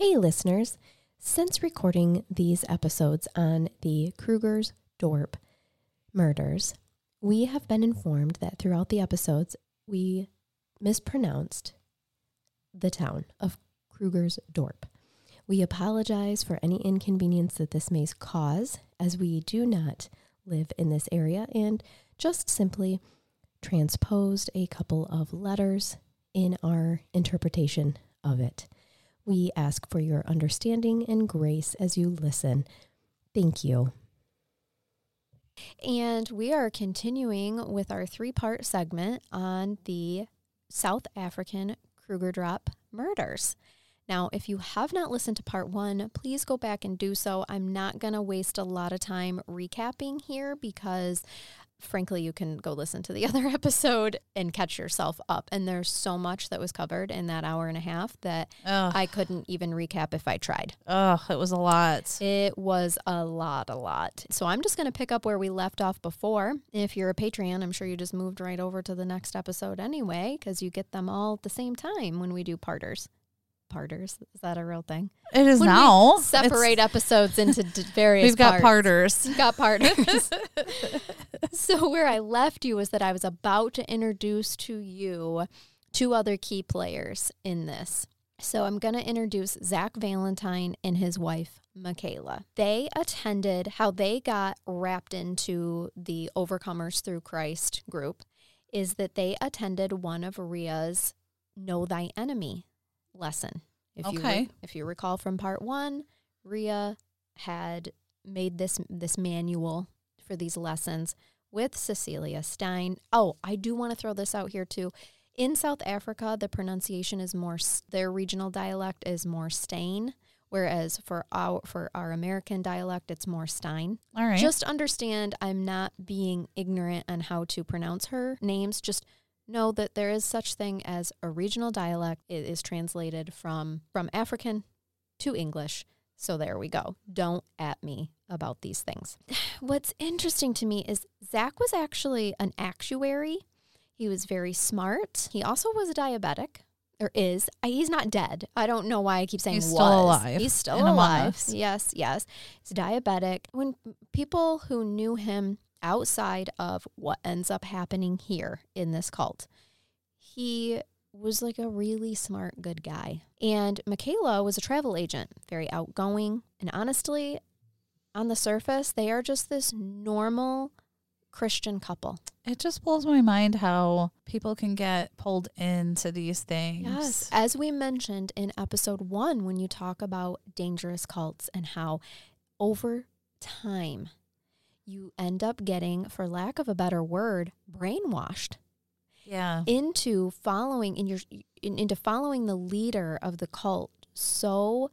Hey, listeners. Since recording these episodes on the Kruger's Dorp murders, we have been informed that throughout the episodes, we mispronounced the town of Kruger's Dorp. We apologize for any inconvenience that this may cause, as we do not live in this area, and just simply transposed a couple of letters in our interpretation of it. We ask for your understanding and grace as you listen. Thank you. And we are continuing with our three part segment on the South African Kruger Drop murders. Now, if you have not listened to part one, please go back and do so. I'm not going to waste a lot of time recapping here because frankly, you can go listen to the other episode and catch yourself up. And there's so much that was covered in that hour and a half that Ugh. I couldn't even recap if I tried. Oh, it was a lot. It was a lot, a lot. So I'm just going to pick up where we left off before. If you're a Patreon, I'm sure you just moved right over to the next episode anyway, because you get them all at the same time when we do parters parters. Is that a real thing? It is when now. separate it's, episodes into d- various. We've got parts. parters. We've got parters. so where I left you was that I was about to introduce to you two other key players in this. So I'm going to introduce Zach Valentine and his wife Michaela. They attended how they got wrapped into the Overcomers Through Christ group is that they attended one of Ria's Know Thy Enemy lesson. If okay. you re- if you recall from part one, Ria had made this this manual for these lessons with Cecilia Stein. Oh, I do want to throw this out here too. In South Africa, the pronunciation is more their regional dialect is more Stein, whereas for our for our American dialect, it's more Stein. All right. Just understand, I'm not being ignorant on how to pronounce her names. Just know that there is such thing as a regional dialect. It is translated from from African to English. So there we go. Don't at me about these things. What's interesting to me is Zach was actually an actuary. He was very smart. He also was a diabetic, or is. He's not dead. I don't know why I keep saying he's was. still alive. He's still alive. Yes, yes. He's diabetic. When people who knew him outside of what ends up happening here in this cult. He was like a really smart, good guy. And Michaela was a travel agent, very outgoing. And honestly, on the surface, they are just this normal Christian couple. It just blows my mind how people can get pulled into these things. Yes. As we mentioned in episode one, when you talk about dangerous cults and how over time you end up getting, for lack of a better word, brainwashed. Yeah. Into following in your in, into following the leader of the cult so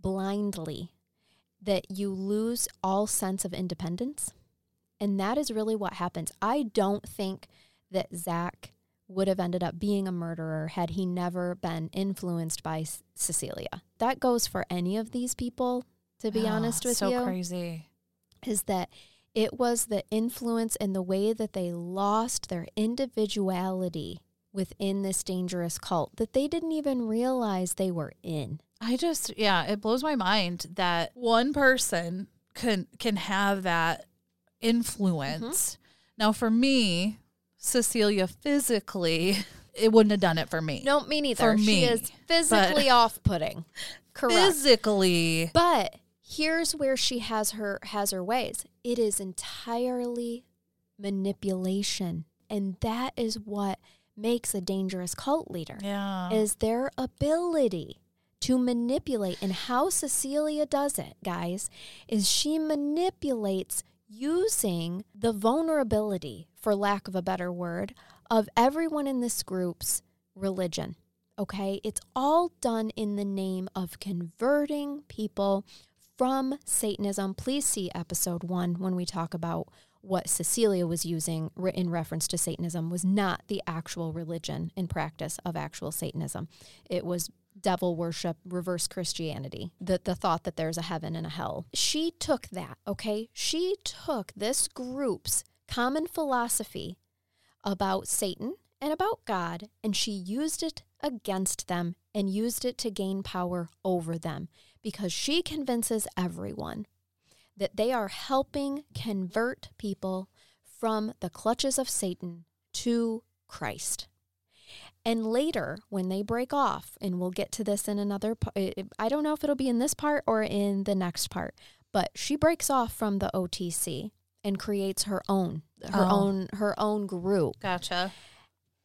blindly that you lose all sense of independence. And that is really what happens. I don't think that Zach would have ended up being a murderer had he never been influenced by C- Cecilia. That goes for any of these people, to be oh, honest with so you. So crazy. Is that it was the influence and the way that they lost their individuality within this dangerous cult that they didn't even realize they were in. I just yeah, it blows my mind that one person can can have that influence. Mm-hmm. Now for me, Cecilia physically it wouldn't have done it for me. No, me neither. For me, she is physically off putting. Correct. Physically. But here's where she has her has her ways. It is entirely manipulation. And that is what makes a dangerous cult leader yeah. is their ability to manipulate. And how Cecilia does it guys is she manipulates using the vulnerability for lack of a better word of everyone in this group's religion Okay. It's all done in the name of converting people from Satanism. Please see episode one when we talk about what Cecilia was using in reference to Satanism was not the actual religion and practice of actual Satanism. It was devil worship, reverse Christianity, the, the thought that there's a heaven and a hell. She took that, okay? She took this group's common philosophy about Satan and about God, and she used it against them and used it to gain power over them because she convinces everyone that they are helping convert people from the clutches of Satan to Christ. And later, when they break off, and we'll get to this in another part, eh, eh, I don't know if it'll be in this part or in the next part, but she breaks off from the OTC and creates her own, her oh. own, her own group. Gotcha.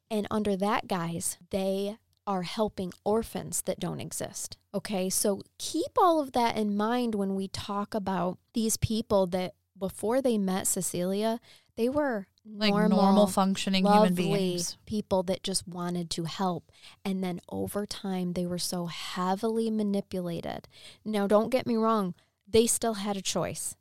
And under that guise, they are helping orphans that don't exist. Okay, so keep all of that in mind when we talk about these people that before they met Cecilia, they were like normal, normal functioning human beings. people that just wanted to help. And then over time they were so heavily manipulated. Now don't get me wrong they still had a choice.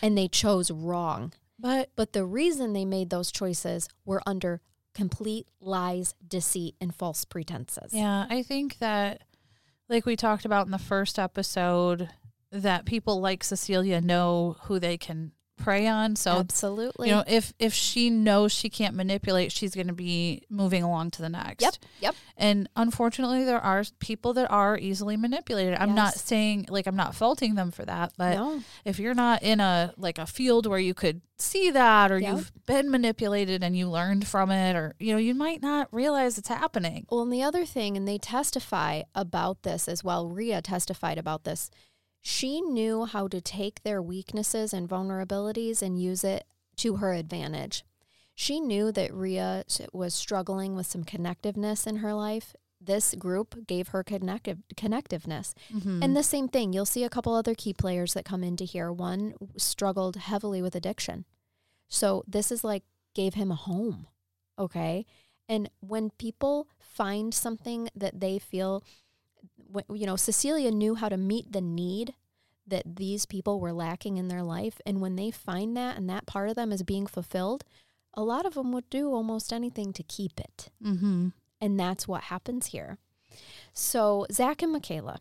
And they chose wrong. But but the reason they made those choices were under complete lies deceit and false pretenses. Yeah i think that like we talked about in the first episode that people like Cecilia know who they can prey on. So absolutely, you know, if if she knows she can't manipulate, she's going to be moving along to the next. Yep, yep. And unfortunately, there are people that are easily manipulated. I'm yes. not saying like I'm not faulting them for that, but no. if you're not in a like a field where you could see that, or yep. you've been manipulated and you learned from it, or you know, you might not realize it's happening. Well, and the other thing, and they testify about this as well. Ria testified about this she knew how to take their weaknesses and vulnerabilities and use it to her advantage. She knew that Ria was struggling with some connectiveness in her life. This group gave her connective connectiveness. Mm-hmm. And the same thing, you'll see a couple other key players that come into here. One struggled heavily with addiction. So this is like gave him a home. Okay? And when people find something that they feel you know, Cecilia knew how to meet the need that these people were lacking in their life. And when they find that and that part of them is being fulfilled, a lot of them would do almost anything to keep it. Mm-hmm. And that's what happens here. So, Zach and Michaela,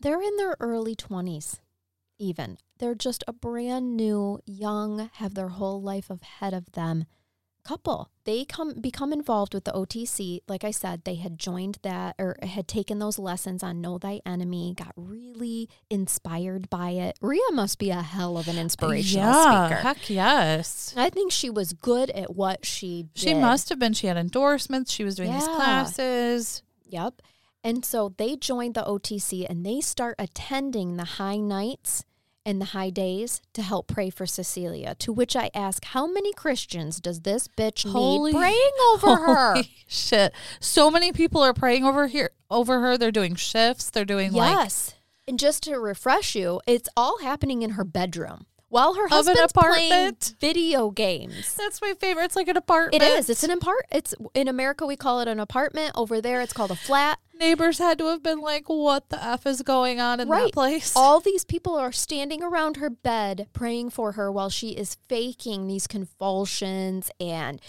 they're in their early 20s, even. They're just a brand new, young, have their whole life ahead of them couple. They come become involved with the OTC. Like I said, they had joined that or had taken those lessons on Know Thy Enemy, got really inspired by it. Ria must be a hell of an inspirational yeah, speaker. Heck yes. I think she was good at what she did. She must have been. She had endorsements. She was doing yeah. these classes. Yep. And so they joined the OTC and they start attending the high nights and the high days to help pray for Cecilia. To which I ask, how many Christians does this bitch holy, need praying over her? Shit. So many people are praying over here over her. They're doing shifts. They're doing yes. Like, and just to refresh you, it's all happening in her bedroom while her husband's playing video games. That's my favorite. It's like an apartment. It is. It's an apart. It's in America we call it an apartment. Over there, it's called a flat. Neighbors had to have been like, "What the f is going on in right. that place?" All these people are standing around her bed praying for her while she is faking these convulsions and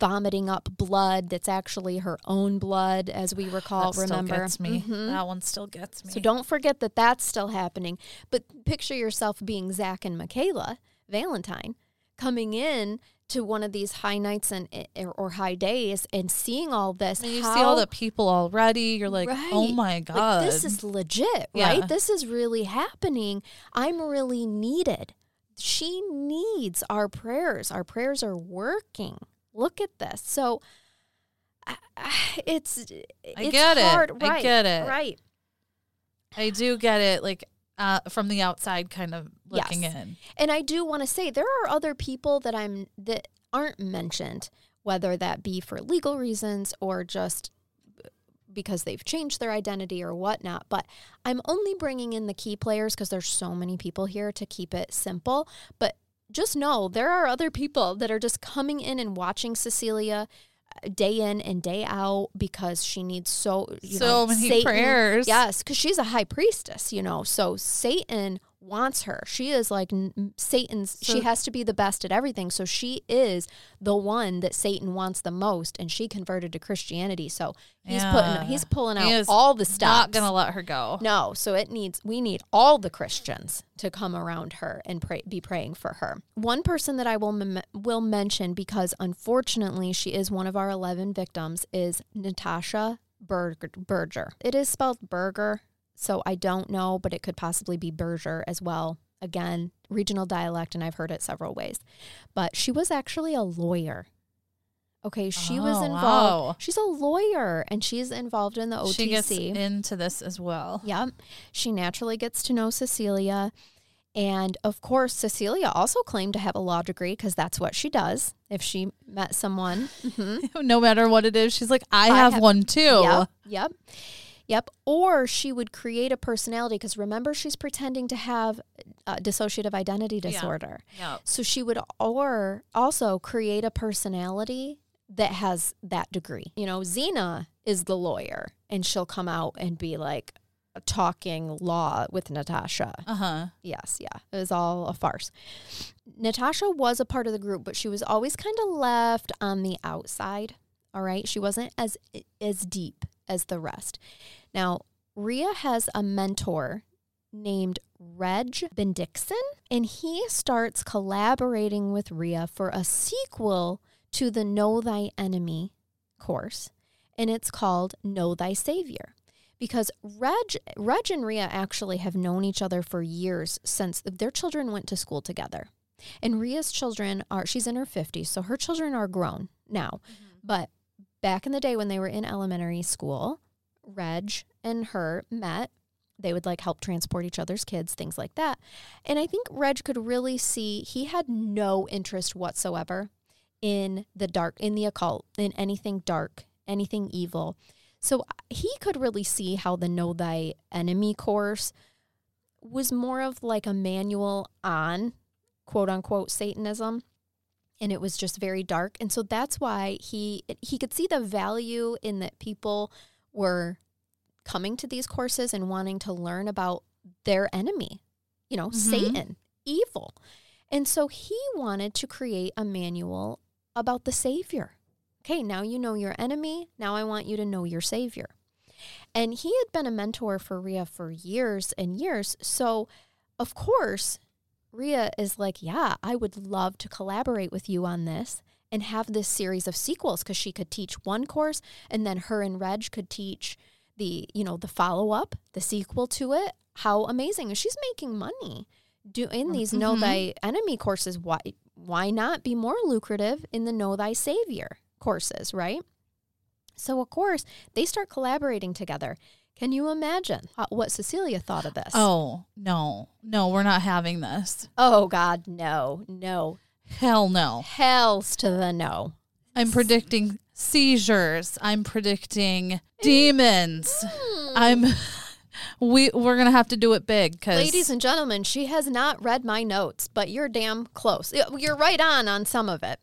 vomiting up blood that's actually her own blood, as we recall. That remember, gets me. Mm-hmm. That one still gets me. So don't forget that that's still happening. But picture yourself being Zach and Michaela Valentine coming in to one of these high nights and eh, or high days and seeing all this. And you how, see all the people already. You're like, oh right, oh my god, like, this is legit, right? This is really happening. I'm really needed. She needs our prayers. Our prayers are working look at this. So it's it's I get hard. it. Right, I get it. Right. I do get it. Like uh, from the outside, kind of looking yes. in. And I do want to say there are other people that I'm that aren't mentioned, whether that be for legal reasons or just because they've changed their identity or whatnot. But I'm only bringing in the key players because there's so many people here to keep it simple. But just know there are other people that are just coming in and watching Cecilia. Uh, day in and day out because she needs so you So know, many prayers. Yes, because she's a high priestess, you know. So Satan wants her. She is like Satan's. she has to be the best at everything. So she is the one that Satan wants the most, and she converted to Christianity. So he's Yeah. putting he's pulling He out is all the stops. Not gonna let her go. No, so it needs we need all the Christians to come around her and pray, be praying for her. One person that I will mem- will mention because unfortunately she is one of our 11 victims is Natasha Berger. It is spelled Berger, so I don't know, but it could possibly be Berger as well. Again, regional dialect and I've heard it several ways. But she was actually a lawyer. Okay, she was Oh, involved. wow. She's a lawyer and she's involved in the OTC. She gets into this as well. Yep. She naturally gets to know Cecilia. And of course, Cecilia also claimed to have a law degree because that's what she does if she met someone. Mhm. no matter what it is, she's like, I, I have, have- one too. Yep. Yep. Yep. Or she would create a personality because remember, she's pretending to have uh, dissociative identity Yeah. disorder. Yep. So she would or also create a personality that has that degree. You know, Xena is the lawyer and she'll come out and be like talking law with Natasha. Uh huh. Yes, yeah. It was all a farce. Natasha was a part of the group, but she was always kind of left on the outside. All right. She wasn't as as deep as the rest. Now, Rhea has a mentor named Reg Bendixson, and he starts collaborating with Rhea for a sequel to the Know Thy Enemy course, and it's called Know Thy Savior. Because Reg, Reg and Rhea actually have known each other for years since their children went to school together. And Rhea's children are, she's in her 50s, so her children are grown now. Mm-hmm. But back in the day when they were in elementary school, Reg and her met. They would like help transport each other's kids, things like that. And I think Reg could really see he had no interest whatsoever in the dark, in the occult, in anything dark, anything evil. So uh, he could really see how the Know Thy Enemy course was more of like a manual on quote unquote Satanism. And it was just very dark. And so that's why he he could see the value in that people were coming to these courses and wanting to learn about their enemy, you know, Mhm. Satan, evil. And so he wanted to create a manual about the Savior. Okay, now you know your enemy. Now I want you to know your Savior. And he had been a mentor for Ria for years and years. So, of course, Rhea is like, Yeah, I would love to collaborate with you on this and have this series of sequels because she could teach one course and then her and Reg could teach the, you know, the follow up, the sequel to it. How amazing. She's making money doing these Know Mhm. Thy Enemy courses. Why why not be more lucrative in the Know Thy Savior courses, right? So of course they start collaborating together. Can you imagine what Cecilia thought of this? Oh no, no, we're not having this. Oh God, no, no, Hell no. hells to the no. I'm predicting seizures. I'm predicting eh, demons. Hmm. I'm. We we're gonna have to do it big because Ladies and gentlemen, she has not read my notes, but you're damn close. You're right on on some of it.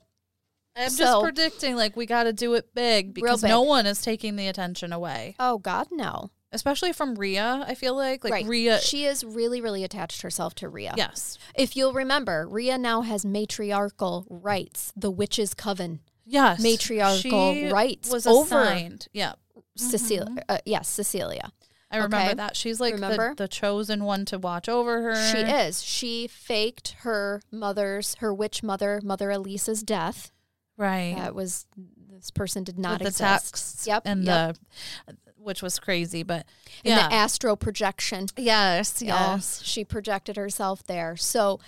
I'm just predicting like we got to do it big because big. no one is taking the attention away, Oh God, no. Especially from Rhea. I feel like like right. Rhea. She is really, really attached herself to Rhea. yes, If you'll remember, Rhea now has matriarchal rights, the witch's coven. yes, Matriarchal She rights was over- assigned. Yeah, Cecilia, uh, yes, Cecilia. I remember Okay. that. She's like the, the chosen one to watch over her. She is. She faked her mother's, her witch mother, Mother Elisa's death. right. That was this person did not With the exist. texts Yep, and yep. the which was crazy, but In yeah, the astro projection. yes, yes. she projected herself there. So,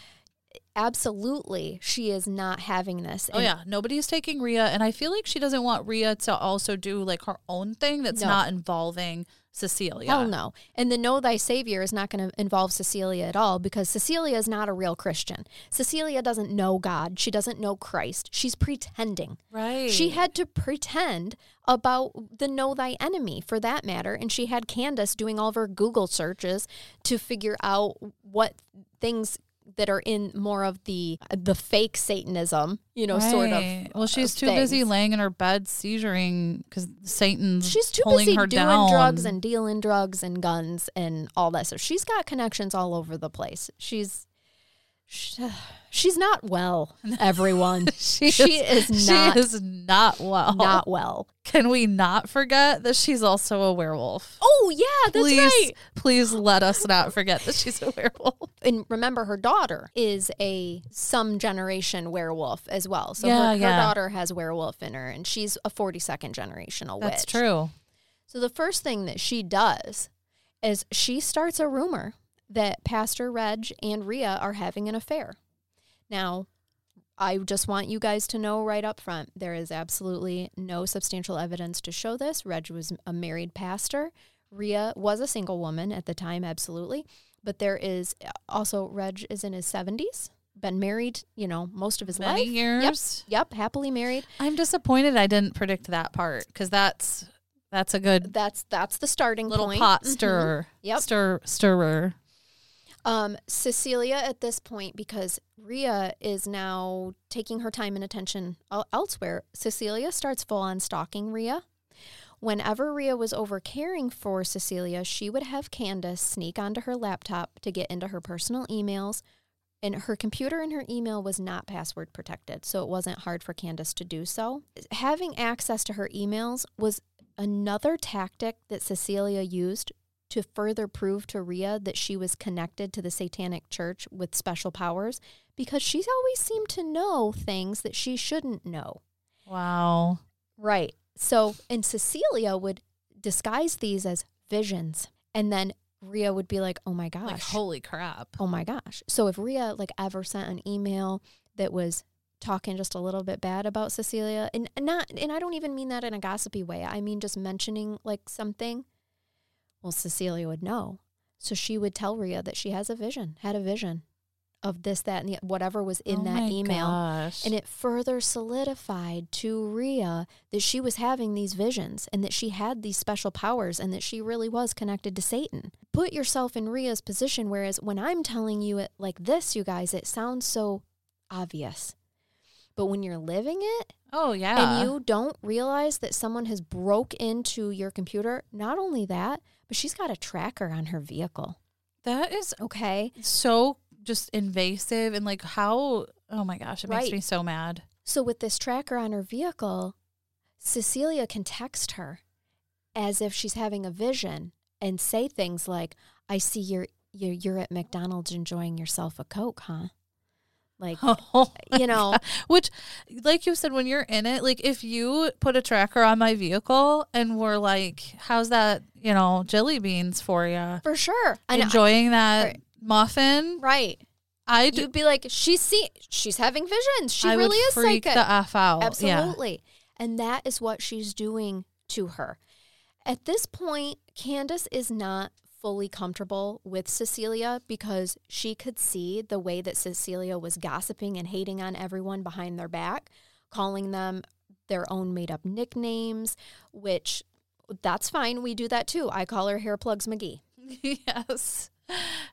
absolutely, she is not having this. Oh And yeah, nobody's taking Rhea, and I feel like she doesn't want Rhea to also do like her own thing that's No. not involving Cecilia. Hell no. And the Know Thy Savior is not going to involve Cecilia at all because Cecilia is not a real Christian. Cecilia doesn't know God. She doesn't know Christ. She's pretending. Right. She had to pretend about the Know Thy Enemy for that matter. And she had Candace doing all of her Google searches to figure out what things that are in more of the uh, the fake Satanism, you know, sort of. Well, she's of too busy laying in her bed seizuring because Satan's She's too busy doing down. drugs and dealing drugs and guns and all that. So she's got connections all over the place. She's sh- she's not well, everyone. she, she is not She is not well. not well. Can we not forget that she's also a werewolf? Oh yeah, that's please, right. please let us not forget that she's a werewolf. And remember, her daughter is a some generation werewolf as well. So Yeah, her, her daughter has werewolf in her, and she's a forty second generational witch. That's true. So the first thing that she does is she starts a rumor that Pastor Reg and Rhea are having an affair. Now, I just want you guys to know right up front there is absolutely no substantial evidence to show this. Reg was a married pastor. Rhea was a single woman at the time, absolutely. But there is also, Reg is in his 70s, been married, you know, most of his Many life. years. Yep, happily married. I'm disappointed I didn't predict that part because that's that's a good That's that's the starting little point. pot Mhm. Yep. Stir stirrer. Um, Cecilia at this point, because Rhea is now taking her time and attention elsewhere, Cecilia starts full on stalking Rhea. Whenever Rhea was over caring for Cecilia, she would have Candace sneak onto her laptop to get into her personal emails. And her computer and her email was not password protected, so it wasn't hard for Candace to do so. Having access to her emails was another tactic that Cecilia used to further prove to Rhea that she was connected to the satanic church with special powers because she's always seemed to know things that she shouldn't know. Wow. Right. So, and Cecilia would disguise these as visions. And then Rhea would be like, oh my gosh. Like holy crap. oh my gosh. So if Rhea like ever sent an email that was talking just a little bit bad about Cecilia and and not and I don't even mean that in a gossipy way. I mean just mentioning like something, well Cecilia would know. So she would tell Rhea that she has a vision, had a vision of this, that, and the, whatever was in Oh that email. gosh. And it further solidified to Rhea that she was having these visions and that she had these special powers and that she really was connected to Satan. Put yourself in Rhea's position, whereas when I'm telling you it like this, you guys, it sounds so obvious. But when you're living it oh yeah. and you don't realize that someone has broke into your computer, not only that, but she's got a tracker on her vehicle. that is Okay. so just invasive and like how oh my gosh, it makes me so mad. So with this tracker on her vehicle, Cecilia can text her as if she's having a vision and say things like, "I see you're you're, you're at McDonald's enjoying yourself a Coke, huh?" Like, Oh you know, God. Which like you said when you're in it, like if you put a tracker on my vehicle and we're like, how's that, you know, jelly beans for you? for sure. Enjoying that Right. muffin? right. I'd You'd be like, "She's see she's having visions. She I really is freak psychic." the F out. Yeah. Absolutely. And that is what she's doing to her. At this point, Candace is not fully comfortable with Cecilia because she could see the way that Cecilia was gossiping and hating on everyone behind their back, calling them their own made up nicknames, which that's fine. We do that too. I call her Hair Plugs McGee. yes.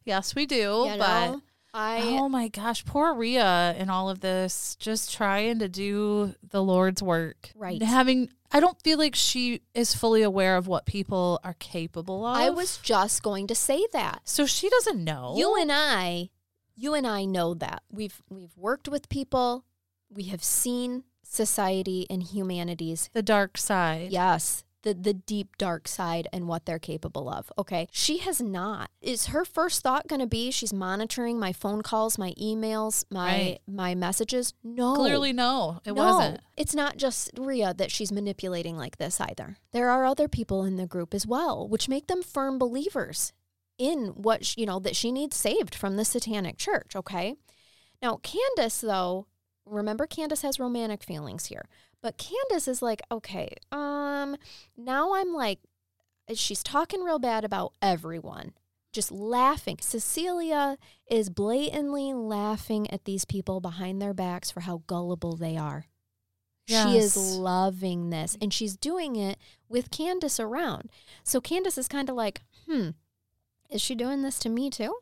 Yes, we do. You but know? I oh my gosh, poor Rhea in all of this, just trying to do the Lord's work. Right. Having I don't feel like she is fully aware of what people are capable of. I was just going to say that. so she doesn't know. You and I, you and I know that. We've we've worked with people. We have seen society and humanity's the dark side. yes, the the deep dark side and what they're capable of. Okay. She has not. Is her first thought going to be she's monitoring my phone calls, my emails, my Right. my messages? No. Clearly no, it No, wasn't. It's not just Rhea that she's manipulating like this either. There are other people in the group as well, which make them firm believers in what sh- you know that she needs saved from the satanic church. Okay, now Candace though, remember Candace has romantic feelings here, but Candace is like, okay, um, now I'm like, she's talking real bad about everyone. Just laughing. Cecilia is blatantly laughing at these people behind their backs for how gullible they are. She is loving this and she's doing it with Candace around. So Candace is kind of like, hmm, is she doing this to me too?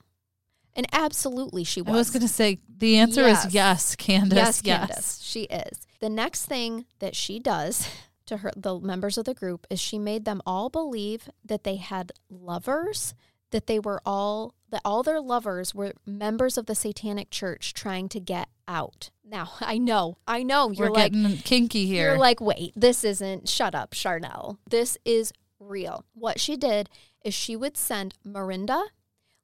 And absolutely she was. I was going to say the answer Yes. is yes, Candace. yes, Yes, Candace, she is. The next thing that she does to her the members of the group is she made them all believe that they had lovers, that they were all that all their lovers were members of the satanic church trying to get out. Now, I know. I know you're We're like getting kinky here. You're like, wait, this isn't, shut up, Charnel. This is real. What she did is she would send Marinda,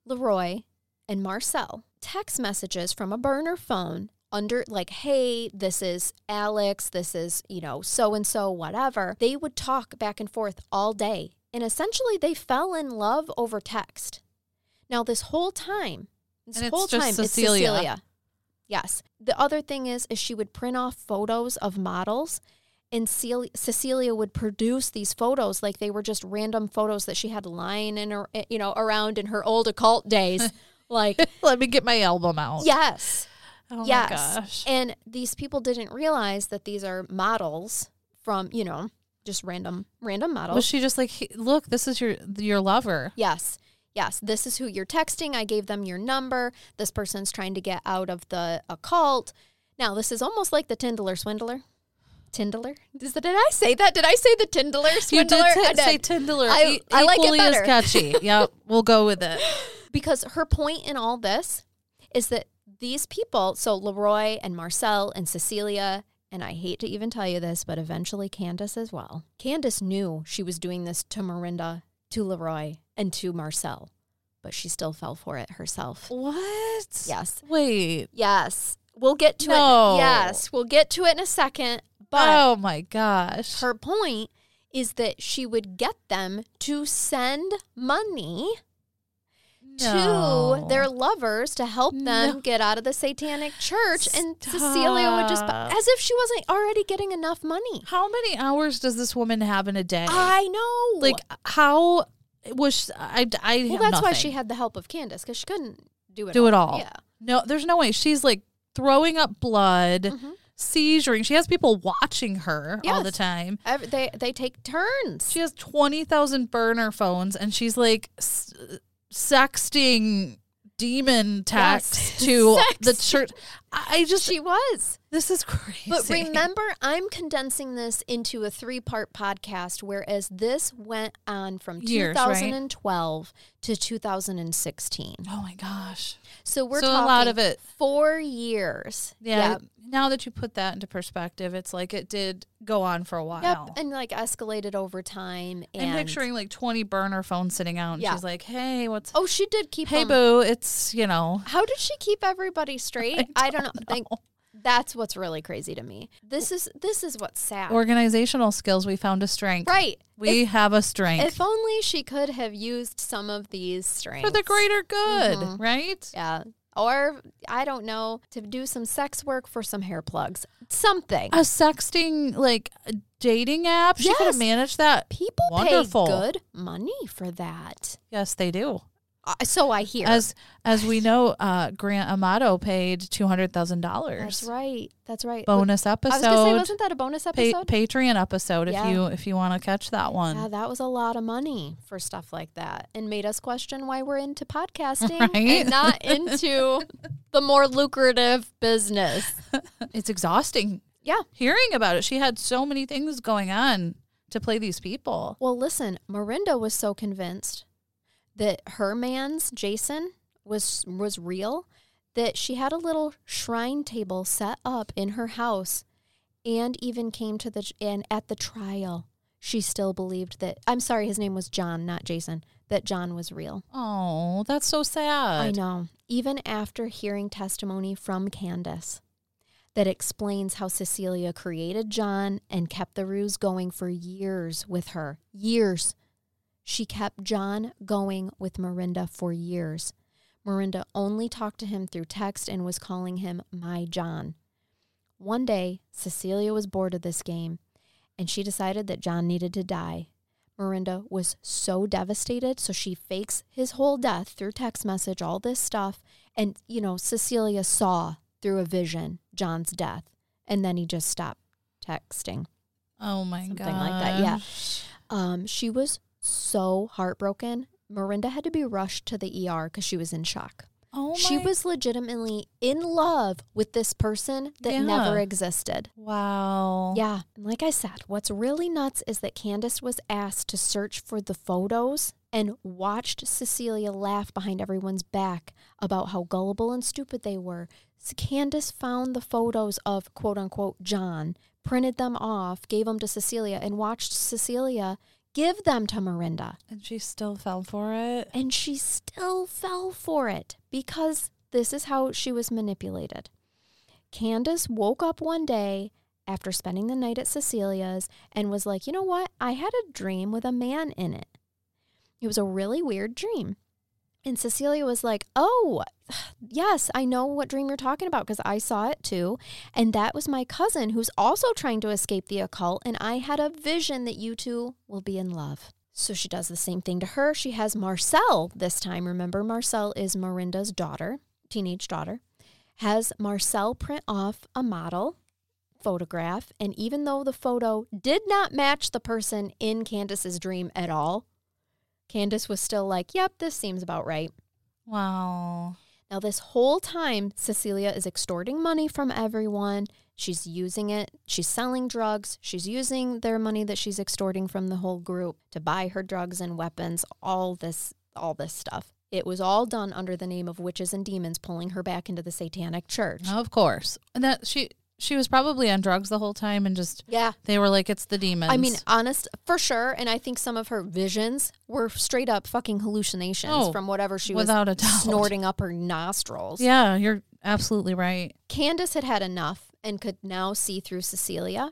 Leroy, and Marcel text messages from a burner phone under, like, hey, this is Alex, this is, you know, so and so, whatever. They would talk back and forth all day. And essentially, they fell in love over text. Now, this whole time, this And it's whole just time, Cecilia. it's Cecilia. Yes. The other thing is, is she would print off photos of models, and Celia, Cecilia would produce these photos like they were just random photos that she had lying in her, eh, you know, around in her old occult days. like, Let me get my album out. yes, Oh yes. my gosh. And these people didn't realize that these are models from, you know, just random, random models. Was she just like, "Hey, look, this is your your lover? Yes. Yes. This is who you're texting. I gave them your number. This person's trying to get out of the occult. Now, this is almost like the Tindler Swindler. Tindler? That, did I say that? Did I say the Tindler You Swindler? did say. Tindler. I- E- I like it as better. catchy. yeah, we'll go with it. because her point in all this is that these people, so Leroy and Marcel and Cecilia, and I hate to even tell you this, but eventually Candace as well. Candace knew she was doing this to Marinda, to Leroy, and to Marcel, but she still fell for it herself. What? Yes. Wait. Yes. We'll get to No. it. Yes. We'll get to it in a second. But oh my gosh. her point is that she would get them to send money No. to their lovers to help them No. get out of the satanic church. And Cecilia would just, as if she wasn't already getting enough money. How many hours does this woman have in a day? I know. like how was she, I? I well, that's why she had the help of Candace because she couldn't do it do it all. Yeah. No, there's no way. She's like throwing up blood, Mhm. Seizuring. She has people watching her all the time. Every, they, they take turns. She has 20,000 burner phones and she's like s- sexting demon texts Yes. to the church. I just, she was. This is crazy. But remember, I'm condensing this into a three part podcast, whereas this went on from Years, right? 2012 to 2016. Oh my gosh. So we're So a talking lot of it- four years. Yeah, Now that you put that into perspective, it's like it did go on for a while. Yep. And like escalated over time. And I'm picturing like 20 burner phones sitting out and Yeah. she's like, hey, what's, Oh, she did keep hey, them- boo, it's, you know, How did she keep everybody straight? I don't, know. Think that's what's really crazy to me. This is this is what's sad. organizational skills. We found a strength. right. We have a strength If only she could have used some of these strengths for the greater good, Mhm. right? Yeah. Or I don't know, to do some sex work for some hair plugs. Something. A sexting like dating app. She could have managed that. People Wonderful. pay good money for that. Yes, they do. Uh, so I hear. As as we know, uh, Grant Amato paid two hundred thousand dollars. That's right. That's right. Bonus episode. I was gonna say, wasn't that a bonus Pa- episode? Patreon episode if you if you want to catch that one. yeah, that was a lot of money for stuff like that, and made us question why we're into podcasting Right? and not into the more lucrative business. It's exhausting Yeah. hearing about it. She had so many things going on to play these people. Well, listen, Marinda was so convinced that her man's Jason was was real that she had a little shrine table set up in her house and even came to the and at the trial she still believed that I'm sorry his name was John, not Jason, that John was real. Oh, that's so sad. I know. Even after hearing testimony from Candace that explains how Cecilia created John and kept the ruse going for years with her. Years. She kept John going with Marinda for years. Marinda only talked to him through text and was calling him my John. One day, Cecilia was bored of this game and she decided that John needed to die. Marinda was so devastated, so she fakes his whole death through text message, all this stuff. And, you know, Cecilia saw through a vision John's death, and then he just stopped texting. Oh my god. Something like that, yeah. Um, she was so heartbroken. Marinda had to be rushed to the ER because she was in shock. Oh, She was legitimately in love with this person that Yeah. never existed. Wow. Yeah. And like I said, what's really nuts is that Candace was asked to search for the photos and watched Cecilia laugh behind everyone's back about how gullible and stupid they were. S- Candace found the photos of quote unquote John, printed them off, gave them to Cecilia, and watched Cecilia give them to Miranda. And she still fell for it. And she still fell for it because this is how she was manipulated. Candace woke up one day after spending the night at Cecilia's and was like, you know what? I had a dream with a man in it. It was a really weird dream. And Cecilia was like, oh, yes, I know what dream you're talking about because I saw it too. And that was my cousin who's also trying to escape the occult. And I had a vision that you two will be in love. So she does the same thing to her. She has Marcel this time. Remember, Marcel is Miranda's daughter, teenage daughter. Has Marcel print off a model photograph. And even though the photo did not match the person in Candace's dream at all, Candace was still like, yep, this seems about right. Wow. Now, this whole time, Cecilia is extorting money from everyone. She's using it. She's selling drugs. She's using their money that she's extorting from the whole group to buy her drugs and weapons, all this, all this stuff. It was all done under the name of witches and demons pulling her back into the satanic church. Of course. And that she she was probably on drugs the whole time and just Yeah. they were like it's the demons. I mean, honest, for sure. And I think some of her visions were straight up fucking hallucinations Oh, from whatever she was a doubt. snorting up her nostrils. Yeah, you're absolutely right. Candace had had enough and could now see through Cecilia.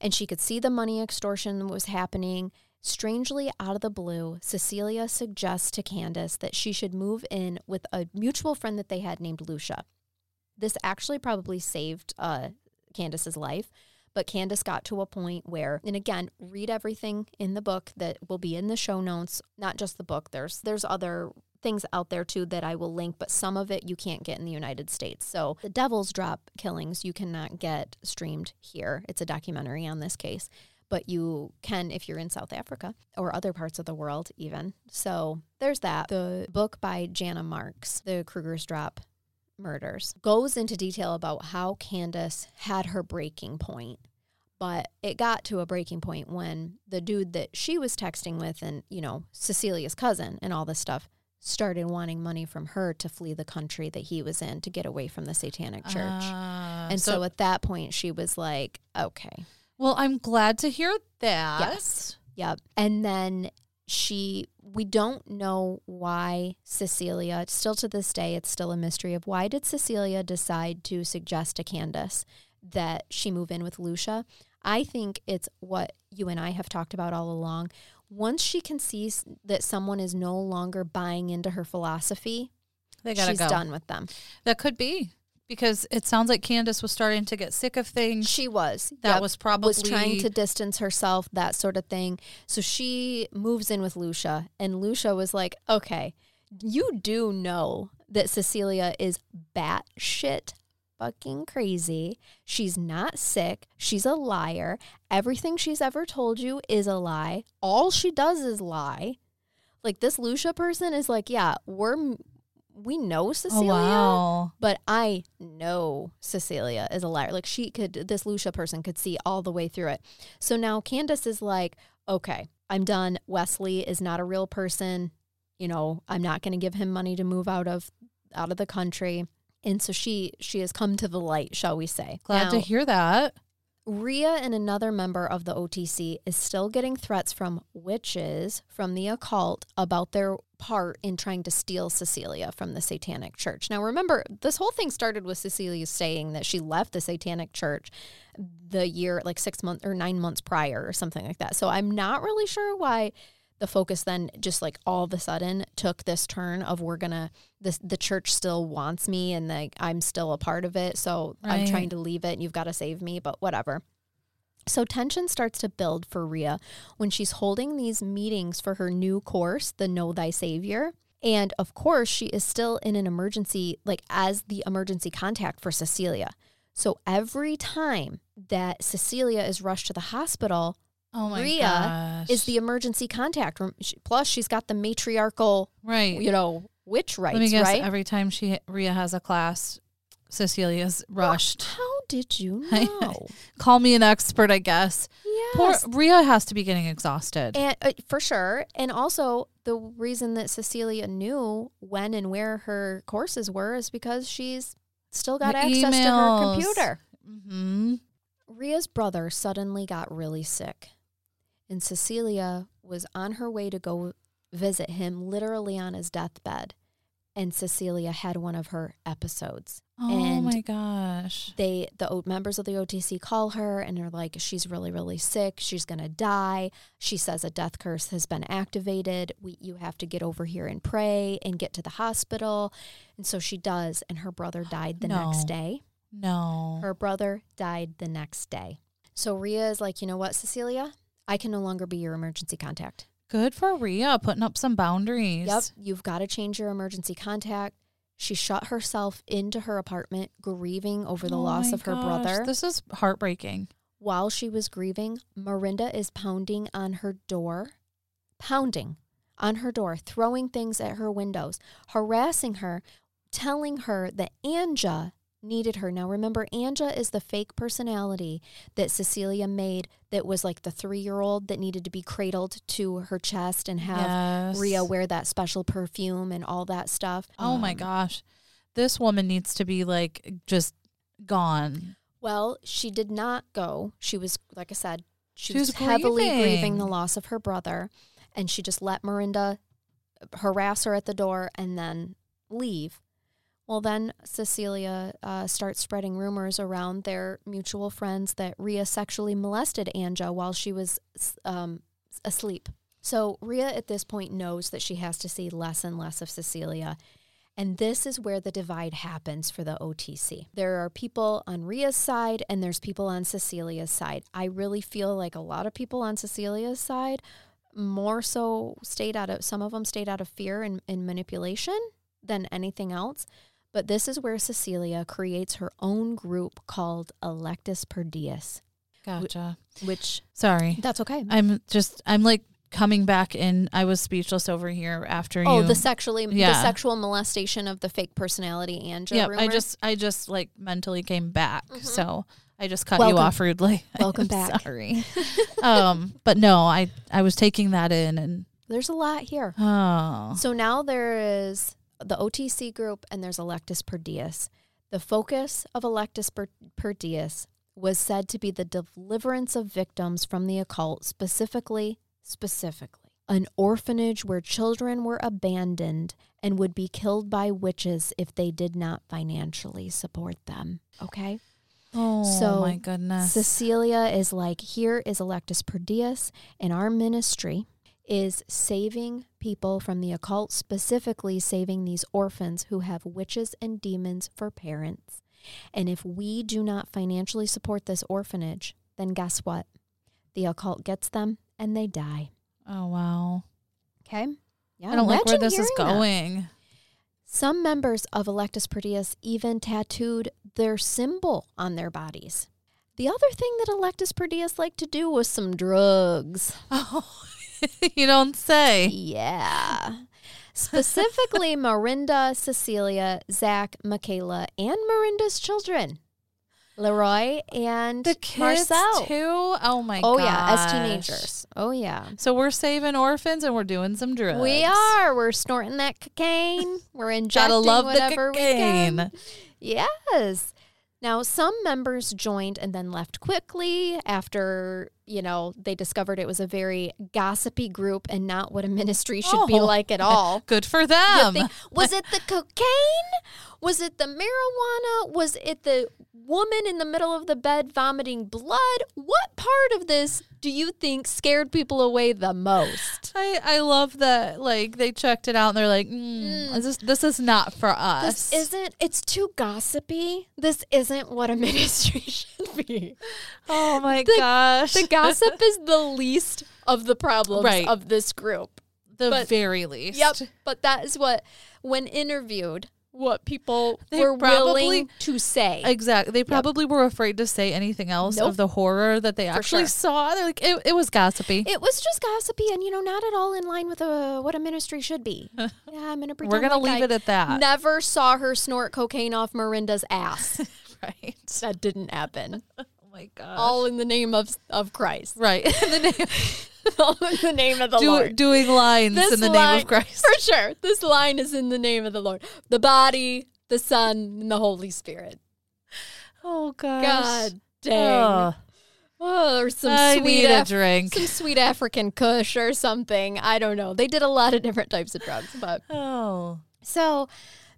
And she could see the money extortion was happening. Strangely, out of the blue, Cecilia suggests to Candace that she should move in with a mutual friend that they had named Lucia. This actually probably saved uh, Candace's life. But Candace got to a point where, and again, read everything in the book that will be in the show notes. Not just the book. There's there's other things out there too that I will link, but some of it you can't get in the United States. So the Devil's Drop killings you cannot get streamed here. It's a documentary on this case, but you can if you're in South Africa or other parts of the world even. So there's that. The book by Jana Marx, The Kruger's Drop Murders, goes into detail about how Candace had her breaking point. But it got to a breaking point when the dude that she was texting with and, you know, Cecilia's cousin and all this stuff started wanting money from her to flee the country that he was in to get away from the satanic church. Ah, and so, at that point, she was like, okay, well, I'm glad to hear that. Yes. yep. And then she, we don't know why Cecilia, still to this day, it's still a mystery of why did Cecilia decide to suggest to Candace that she move in with Lucia? I think it's what you and I have talked about all along. Once she can see that someone is no longer buying into her philosophy, They gotta she's go. done with them. That could be because it sounds like Candace was starting to get sick of things. She was. That Yep. was probably was trying to distance herself, that sort of thing. So she moves in with Lucia, and Lucia was like, "Okay, you do know that Cecilia is batshit fucking crazy. She's not sick. She's a liar. Everything she's ever told you is a lie. All she does is lie." Like this Lucia person is like, "Yeah, we're." We know Oh Cecilia, wow. but I know Cecilia is a liar. Like she could, this Lucia person could see all the way through it. So now Candace is like, okay, I'm done. Wesley is not a real person. You know, I'm not going to give him money to move out of out of the country. And so she she has come to the light, shall we say? Glad to hear that. Rhea and another member of the OTC is still getting threats from witches from the occult about their part in trying to steal Cecilia from the Satanic Church. Now, remember, this whole thing started with Cecilia saying that she left the Satanic Church the year, like six months or nine months prior, or something like that. So I'm not really sure why the focus then just like all of a sudden took this turn of we're gonna this the church still wants me and like I'm still a part of it so I'm trying to leave it and you've got to save me but whatever. So tension starts to build for Rhea when she's holding these meetings for her new course the Know Thy Savior and of course she is still in an emergency like as the emergency contact for Cecilia. So every time that Cecilia is rushed to the hospital Oh my Rhea gosh. is the emergency contact. Plus, she's got the matriarchal, right. you know, witch rights, Let me guess. right? Every time she Rhea has a class, Cecilia's rushed. How did you know? Call me an expert, I guess. yes. Poor Rhea has to be getting exhausted. And uh, for sure. And also, the reason that Cecilia knew when and where her courses were is because she's still got access to her emails. computer. hmm Ria's brother suddenly got really sick, and Cecilia was on her way to go visit him, literally on his deathbed. And Cecilia had one of her episodes. Oh And my gosh. They, the members of the OTC, call her and they're like, "She's really, really sick. She's gonna die." She says a death curse has been activated. We, you have to get over here and pray and get to the hospital. And so she does, and her brother died the No. next day. No. Her brother died the next day. So Ria is like, you know what, Cecilia? I can no longer be your emergency contact. Good for Ria putting up some boundaries. Yep, you've got to change your emergency contact. She shut herself into her apartment, grieving over the Oh loss of her gosh, brother. This is heartbreaking. While she was grieving, Marinda is pounding on her door, pounding on her door, throwing things at her windows, harassing her, telling her that Anja needed her. Now, remember, Anja is the fake personality that Cecilia made that was like the three year old that needed to be cradled to her chest and have yes. Ria wear that special perfume and all that stuff. Oh my Um, gosh. This woman needs to be like just gone. Well, she did not go. She was, like I said, she, She was, was heavily grieving grieving. the loss of her brother, and she just let Miranda harass her at the door and then leave. Well, then Cecilia uh, starts spreading rumors around their mutual friends that Ria sexually molested Anja while she was um, asleep. So Ria at this point knows that she has to see less and less of Cecilia. And this is where the divide happens for the OTC. There are people on Ria's side and there's people on Cecilia's side. I really feel like a lot of people on Cecilia's side more so stayed out of some of them stayed out of fear and, and manipulation than anything else. But this is where Cecilia creates her own group called Electus per Deus, Gotcha. which Sorry. that's okay. I'm just I'm like coming back in. I was speechless over here after Oh, you. the sexually the sexual molestation of the fake personality Anja Yep, rumor. I just I just like mentally came back. Mhm. So I just cut you off rudely. Welcome back. Sorry. um, but no, I I was taking that in and there's a lot here. oh So now there is the OTC group and there's Electus per Deus. The focus of Electus per, per Deus was said to be the deliverance of victims from the occult, specifically, specifically, an orphanage where children were abandoned and would be killed by witches if they did not financially support them. Okay? oh So, my goodness. Cecilia is like, here is Electus per Deus, and our ministry is saving people from the occult, specifically saving these orphans who have witches and demons for parents. And if we do not financially support this orphanage, then guess what? The occult gets them and they die. oh wow. Okay? Yeah, I don't like where this is hearing that. going. Some members of Electus per Deus even tattooed their symbol on their bodies. The other thing that Electus per Deus liked to do was some drugs. Oh, you don't say. Yeah. Specifically, Marinda, Cecilia, Zach, Michaela, and Marinda's children, Leroy and The kids Marcel. too. Oh my. God. Oh yeah, as teenagers. Oh yeah. So we're saving orphans and we're doing some drugs. We are. We're snorting that cocaine. We're injecting Gotta love the whatever we can. Yes. Now, some members joined and then left quickly after, you know, they discovered it was a very gossipy group and not what a ministry should be Oh. like at all. Good for them. think- was it the cocaine? Was it the marijuana? Was it the woman in the middle of the bed vomiting blood? What part of this do you think scared people away the most? I, I love that like they checked it out and they're like mm, Mm. this this is not for us. This isn't, it's too gossipy. This isn't what a ministry should be. oh my The- gosh. The gossip is the least of the problems Right. of this group. the but- very least. Yep. But that is what, when interviewed, what people They were probably- willing to say. Exactly. They probably were afraid to say anything else Nope. of the horror that they actually sure. saw. They're like, it, it was gossipy. it was just gossipy and, you know, not at all in line with uh, what a ministry should be. yeah, I'm going to pretend We're gonna leave I it at that. Never saw her snort cocaine off Marinda's ass. right. that didn't happen. My god. All in the name of of Christ. right. in the name, all in the name of the do, Lord. doing lines This in the name of Christ. For sure. This line is in the name of the Lord. The body, the Son, and the Holy Spirit. Oh gosh. God dang. Oh, Oh, or some I sweet Af- drink. some sweet African kush or something. I don't know. They did a lot of different types of drugs, but Oh. so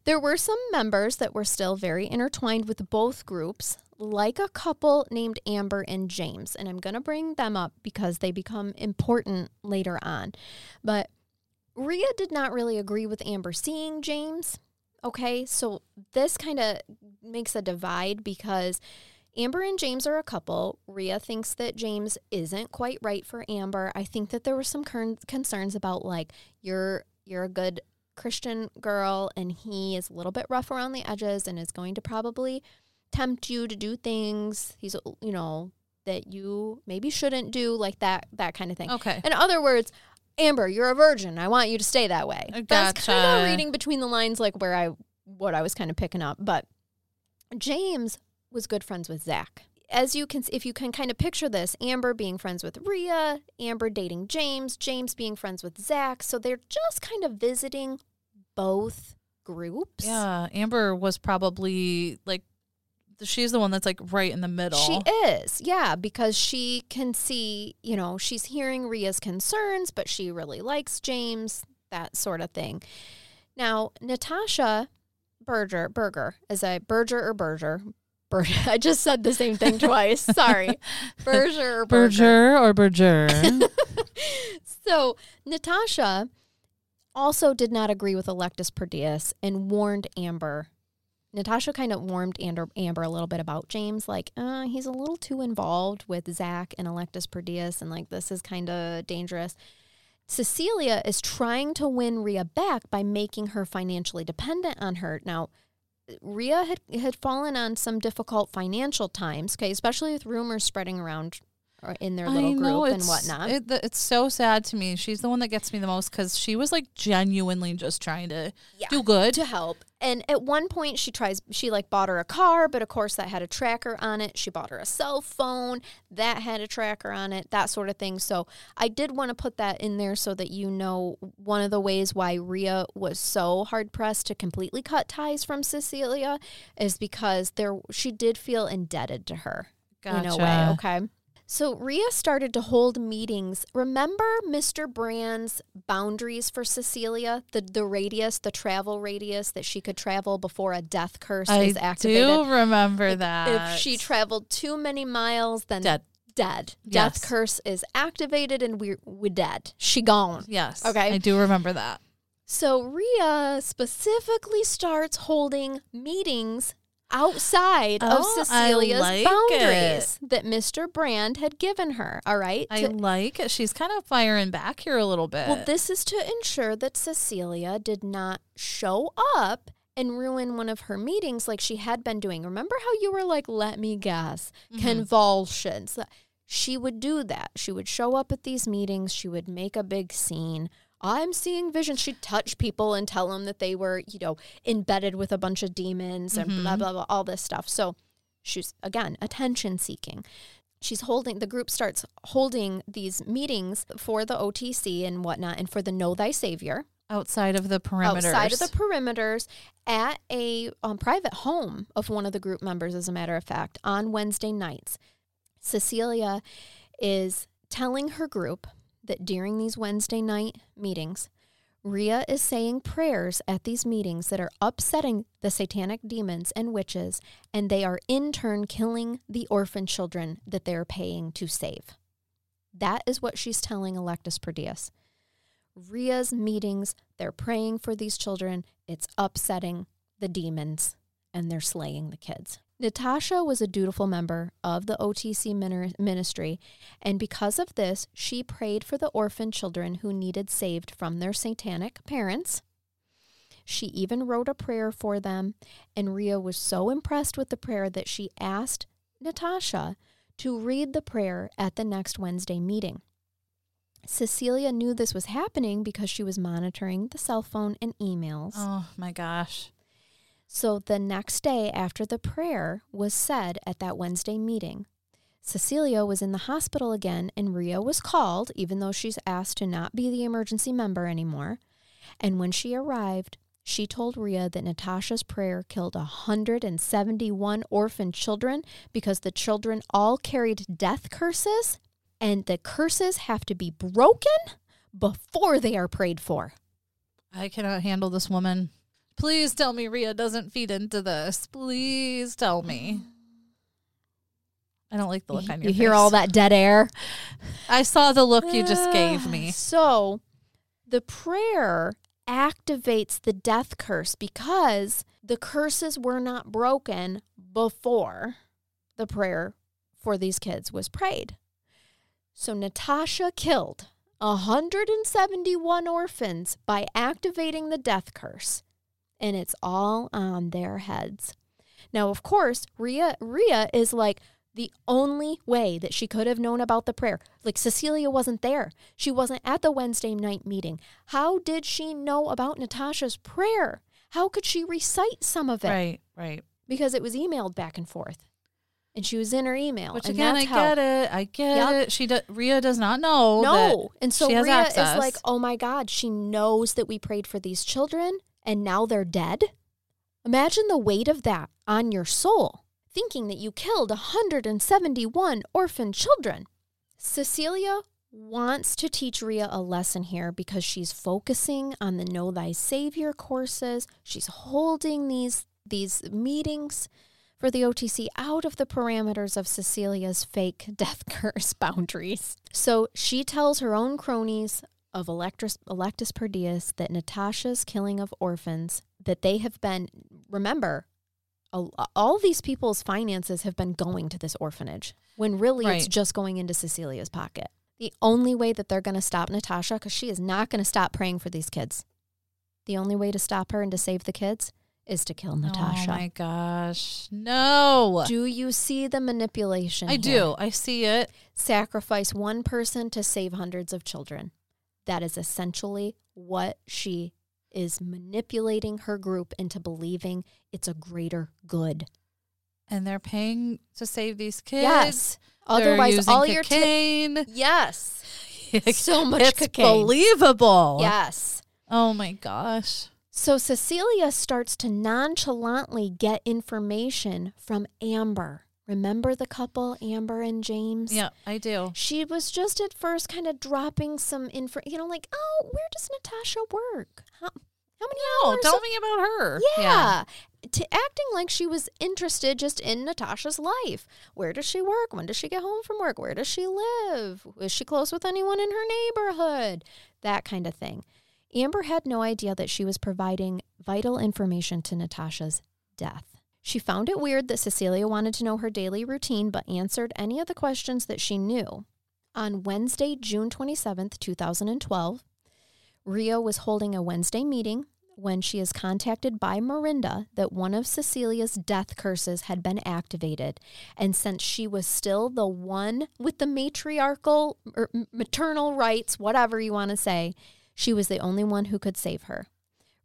there were some members that were still very intertwined with both groups, like a couple named Amber and James. And I'm going to bring them up because they become important later on. But Ria did not really agree with Amber seeing James. Okay, so this kind of makes a divide because Amber and James are a couple. Ria thinks that James isn't quite right for Amber. I think that there were some con- concerns about like you're you're a good Christian girl and he is a little bit rough around the edges and is going to probably tempt you to do things he's uh, you know that you maybe shouldn't do like that that kind of thing. Okay. In other words, Amber, you're a virgin. I want you to stay that way. I That's kind of reading between the lines, like where I what I was kind of picking up. But James was good friends with Zach. As you can, if you can kind of picture this, Amber being friends with Ria, Amber dating James, James being friends with Zach. So they're just kind of visiting both groups. Yeah. Amber was probably like, she's the one that's like right in the middle. She is, yeah, because she can see, you know, she's hearing Ria's concerns, but she really likes James, that sort of thing. Now, Natasha Berger, Berger, as I Berger or Berger, Berger. I just said the same thing twice. Sorry, Berger or Berger. Berger or Berger? So Natasha also did not agree with Electus per Deus and warned Amber. Natasha kind of warmed Amber, Amber a little bit about James, like, uh, he's a little too involved with Zach and Electus per Deus, and like, this is kind of dangerous. Cecilia is trying to win Ria back by making her financially dependent on her. Now, Ria had, had fallen on some difficult financial times, okay, especially with rumors spreading around uh, in their little know, group and whatnot. It, it's so sad to me. She's the one that gets me the most because she was like genuinely just trying to Yeah. do good. to help. And at one point she tries she like bought her a car, but of course that had a tracker on it. She bought her a cell phone, that had a tracker on it, that sort of thing. So I did want to put that in there so that you know one of the ways why Ria was so hard pressed to completely cut ties from Cecilia is because there she did feel indebted to her in a way, Gotcha. okay? So Ria started to hold meetings. Remember Mr. Brand's boundaries for Cecilia, the the radius, the travel radius that she could travel before a death curse I is activated. I do remember that. If she traveled too many miles, then Dead. Dead. Yes. Death curse is activated, and we we dead. She gone. yes. Okay. I do remember that. So Ria specifically starts holding meetings outside of Oh, I Cecilia's like boundaries that Mr. Brand had given her. All right. I To- like it. She's kind of firing back here a little bit. well, this is to ensure that Cecilia did not show up and ruin one of her meetings like she had been doing. Remember how you were like, let me guess, mm-hmm. convulsions? She would do that. She would show up at these meetings, she would make a big scene. I'm seeing visions. She'd touch people and tell them that they were, you know, embedded with a bunch of demons and blah, blah, blah, all this stuff. So she's, again, attention seeking she's holding the group starts holding these meetings for the OTC and whatnot and for the Know Thy Savior outside of the perimeters. outside of the perimeters at a um, private home of one of the group members, as a matter of fact, on Wednesday nights. Cecilia is telling her group that during these Wednesday night meetings, Ria is saying prayers at these meetings that are upsetting the satanic demons and witches, and they are in turn killing the orphan children that they're paying to save. That is what she's telling Electus Perdius. Ria's meetings, they're praying for these children. It's upsetting the demons and they're slaying the kids. Natasha was a dutiful member of the OTC ministry, and because of this, she prayed for the orphan children who needed saved from their satanic parents. She even wrote a prayer for them, and Ria was so impressed with the prayer that she asked Natasha to read the prayer at the next Wednesday meeting. Cecilia knew this was happening because she was monitoring the cell phone and emails. Oh my gosh. So the next day after the prayer was said at that Wednesday meeting, Cecilia was in the hospital again and Ria was called, even though she's asked to not be the emergency member anymore. And when she arrived, she told Ria that Natasha's prayer killed 171 orphan children because the children all carried death curses, and the curses have to be broken before they are prayed for. I cannot handle this woman. Please tell me Ria doesn't feed into this. Please tell me. I don't like the look on your You hear face. all that dead air? I saw the look you just ah, gave me. So the prayer activates the death curse because the curses were not broken before the prayer for these kids was prayed. So Natasha killed 171 orphans by activating the death curse, and it's all on their heads. Now, of course, Ria Ria is like the only way that she could have known about the prayer. Like Cecilia wasn't there. She wasn't at the Wednesday night meeting. How did she know about Natasha's prayer? How could she recite some of it? Right, right. Because it was emailed back and forth. And she was in her email. Which again, I how- get it. I get Yep. it. She do, Ria does not know. No. And so Ria access. is like, oh my God, she knows that we prayed for these children and now they're dead. Imagine the weight of that on your soul, thinking that you killed 171 orphan children. Cecilia wants to teach Ria a lesson here because she's focusing on the Know Thy Savior courses. She's holding these these meetings for the OTC out of the parameters of Cecilia's fake death curse boundaries. So she tells her own cronies of Electus, Electus per Deus that Natasha's killing of orphans, that they have been, remember, all these people's finances have been going to this orphanage when really it's just going into Cecilia's pocket. The only way that they're going to stop Natasha, because she is not going to stop praying for these kids. The only way to stop her and to save the kids is to kill Natasha. Oh my gosh. No. Do you see the manipulation? I here? do. I see it. Sacrifice one person to save hundreds of children. That is essentially what she is manipulating her group into believing it's a greater good. And they're paying to save these kids. Yes. They're Otherwise, all your ti- cocaine. yes, so much it's cocaine. believable. Yes. Oh my gosh. So Cecilia starts to nonchalantly get information from Amber. Remember the couple, Amber and James? Yeah, I do. She was just at first kind of dropping some info, you know, like, oh, where does Natasha work? How, how many No, hours? tell of- me about her. Yeah. To acting like she was interested just in Natasha's life. Where does she work? When does she get home from work? Where does she live? Is she close with anyone in her neighborhood? That kind of thing. Amber had no idea that she was providing vital information to Natasha's death. She found it weird that Cecilia wanted to know her daily routine, but answered any of the questions that she knew. On Wednesday, June 27th, 2012, Ria was holding a Wednesday meeting when she is contacted by Marinda that one of Cecilia's death curses had been activated. And since she was still the one with the matriarchal er, or maternal rights, whatever you want to say, she was the only one who could save her.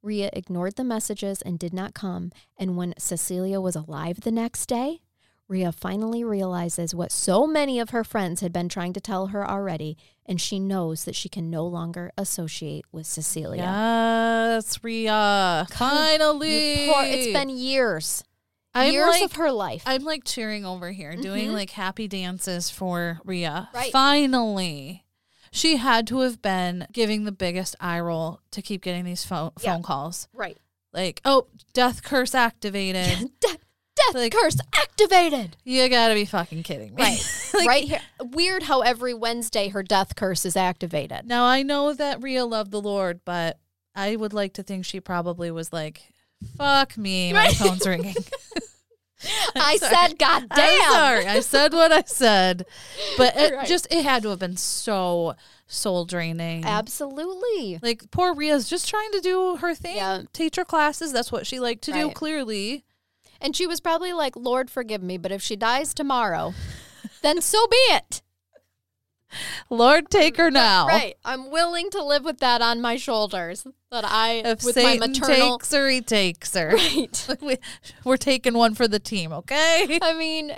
Ria ignored the messages and did not come. And when Cecilia was alive the next day, Ria finally realizes what so many of her friends had been trying to tell her already, and she knows that she can no longer associate with Cecilia. Yes, Ria. Finally. Poor, it's been years, I'm years like, of her life. I'm like cheering over here, doing Mhm. like happy dances for Ria. Right. Finally. She had to have been giving the biggest eye roll to keep getting these phone Yeah. phone calls. right. Like, oh, death curse activated. De- death Like- curse activated. you gotta be fucking kidding me. Right. Like, right here. Weird how every Wednesday her death curse is activated. Now I know that Ria loved the Lord, but I would like to think she probably was like, "Fuck me, my Right. phone's ringing." I sorry. said, God damn. I'm sorry. I said what I said. But it Right. just it had to have been so soul draining. Absolutely. Like poor Ria's just trying to do her thing. Yeah. Teach her classes. That's what she liked to do, clearly. And she was probably like, Lord, forgive me, but if she dies tomorrow, then so be it. Lord take her now. Right. I'm willing to live with that on my shoulders. That I, If with Satan my maternal. takes her, he takes her. Right. We- We're taking one for the team, okay? I mean,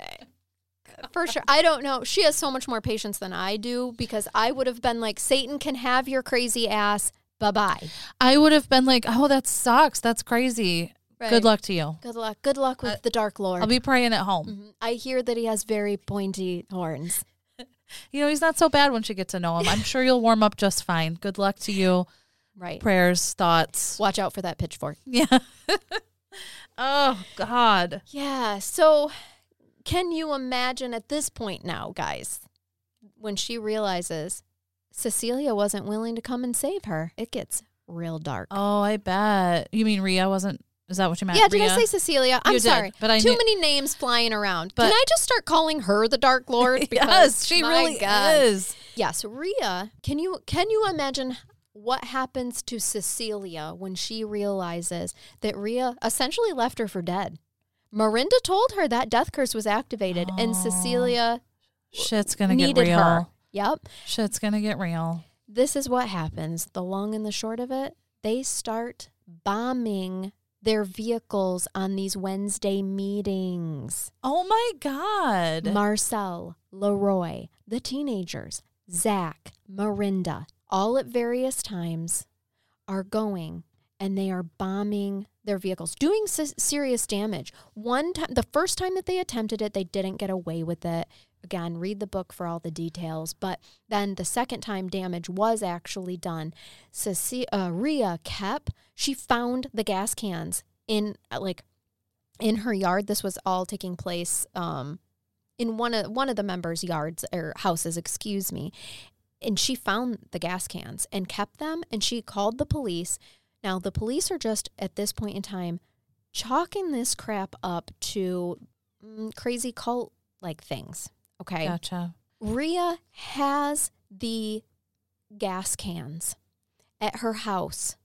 for sure. I don't know. She has so much more patience than I do because I would have been like, Satan can have your crazy ass. Bye bye. I would have been like, oh, that sucks. That's crazy. Good luck to you. Good luck. Good luck with Uh, the Dark Lord. I'll be praying at home. Mhm. I hear that he has very pointy horns. You know, he's not so bad once you get to know him. I'm sure you'll warm up just fine. Good luck to you. Right. Prayers, thoughts. Watch out for that pitchfork. Yeah. oh, God. Yeah. So, can you imagine at this point now, guys, when she realizes Cecilia wasn't willing to come and save her? It gets real dark. Oh, I bet. You mean Ria wasn't? Is that what you meant? yeah, did Ria? I say Cecilia? I'm You did, sorry. but I Too knew- many names flying around. But- Can I just start calling her the Dark Lord? yes, Because, she really God. is. Yes, Ria. Can you can you imagine what happens to Cecilia when she realizes that Ria essentially left her for dead? Marinda told her that death curse was activated, and Oh. Cecilia Shit's going to get real. her. Yep. Shit's going to get real. This is what happens. The long and the short of it, they start bombing their vehicles on these Wednesday meetings. Oh, my God. Marcel, Leroy, the teenagers, Zach, Marinda, all at various times are going and they are bombing their vehicles, doing s- serious damage. One time, the first time that they attempted it, they didn't get away with it. Again, read the book for all the details. But then the second time damage was actually done. Cecilia uh, Ria kept, she found the gas cans in uh, like in her yard. This was all taking place um, in one of one of the members' yards or houses, excuse me. And she found the gas cans and kept them, and she called the police. Now the police are just at this point in time chalking this crap up to mm, crazy cult like things. Okay, Gotcha. Ria has the gas cans at her house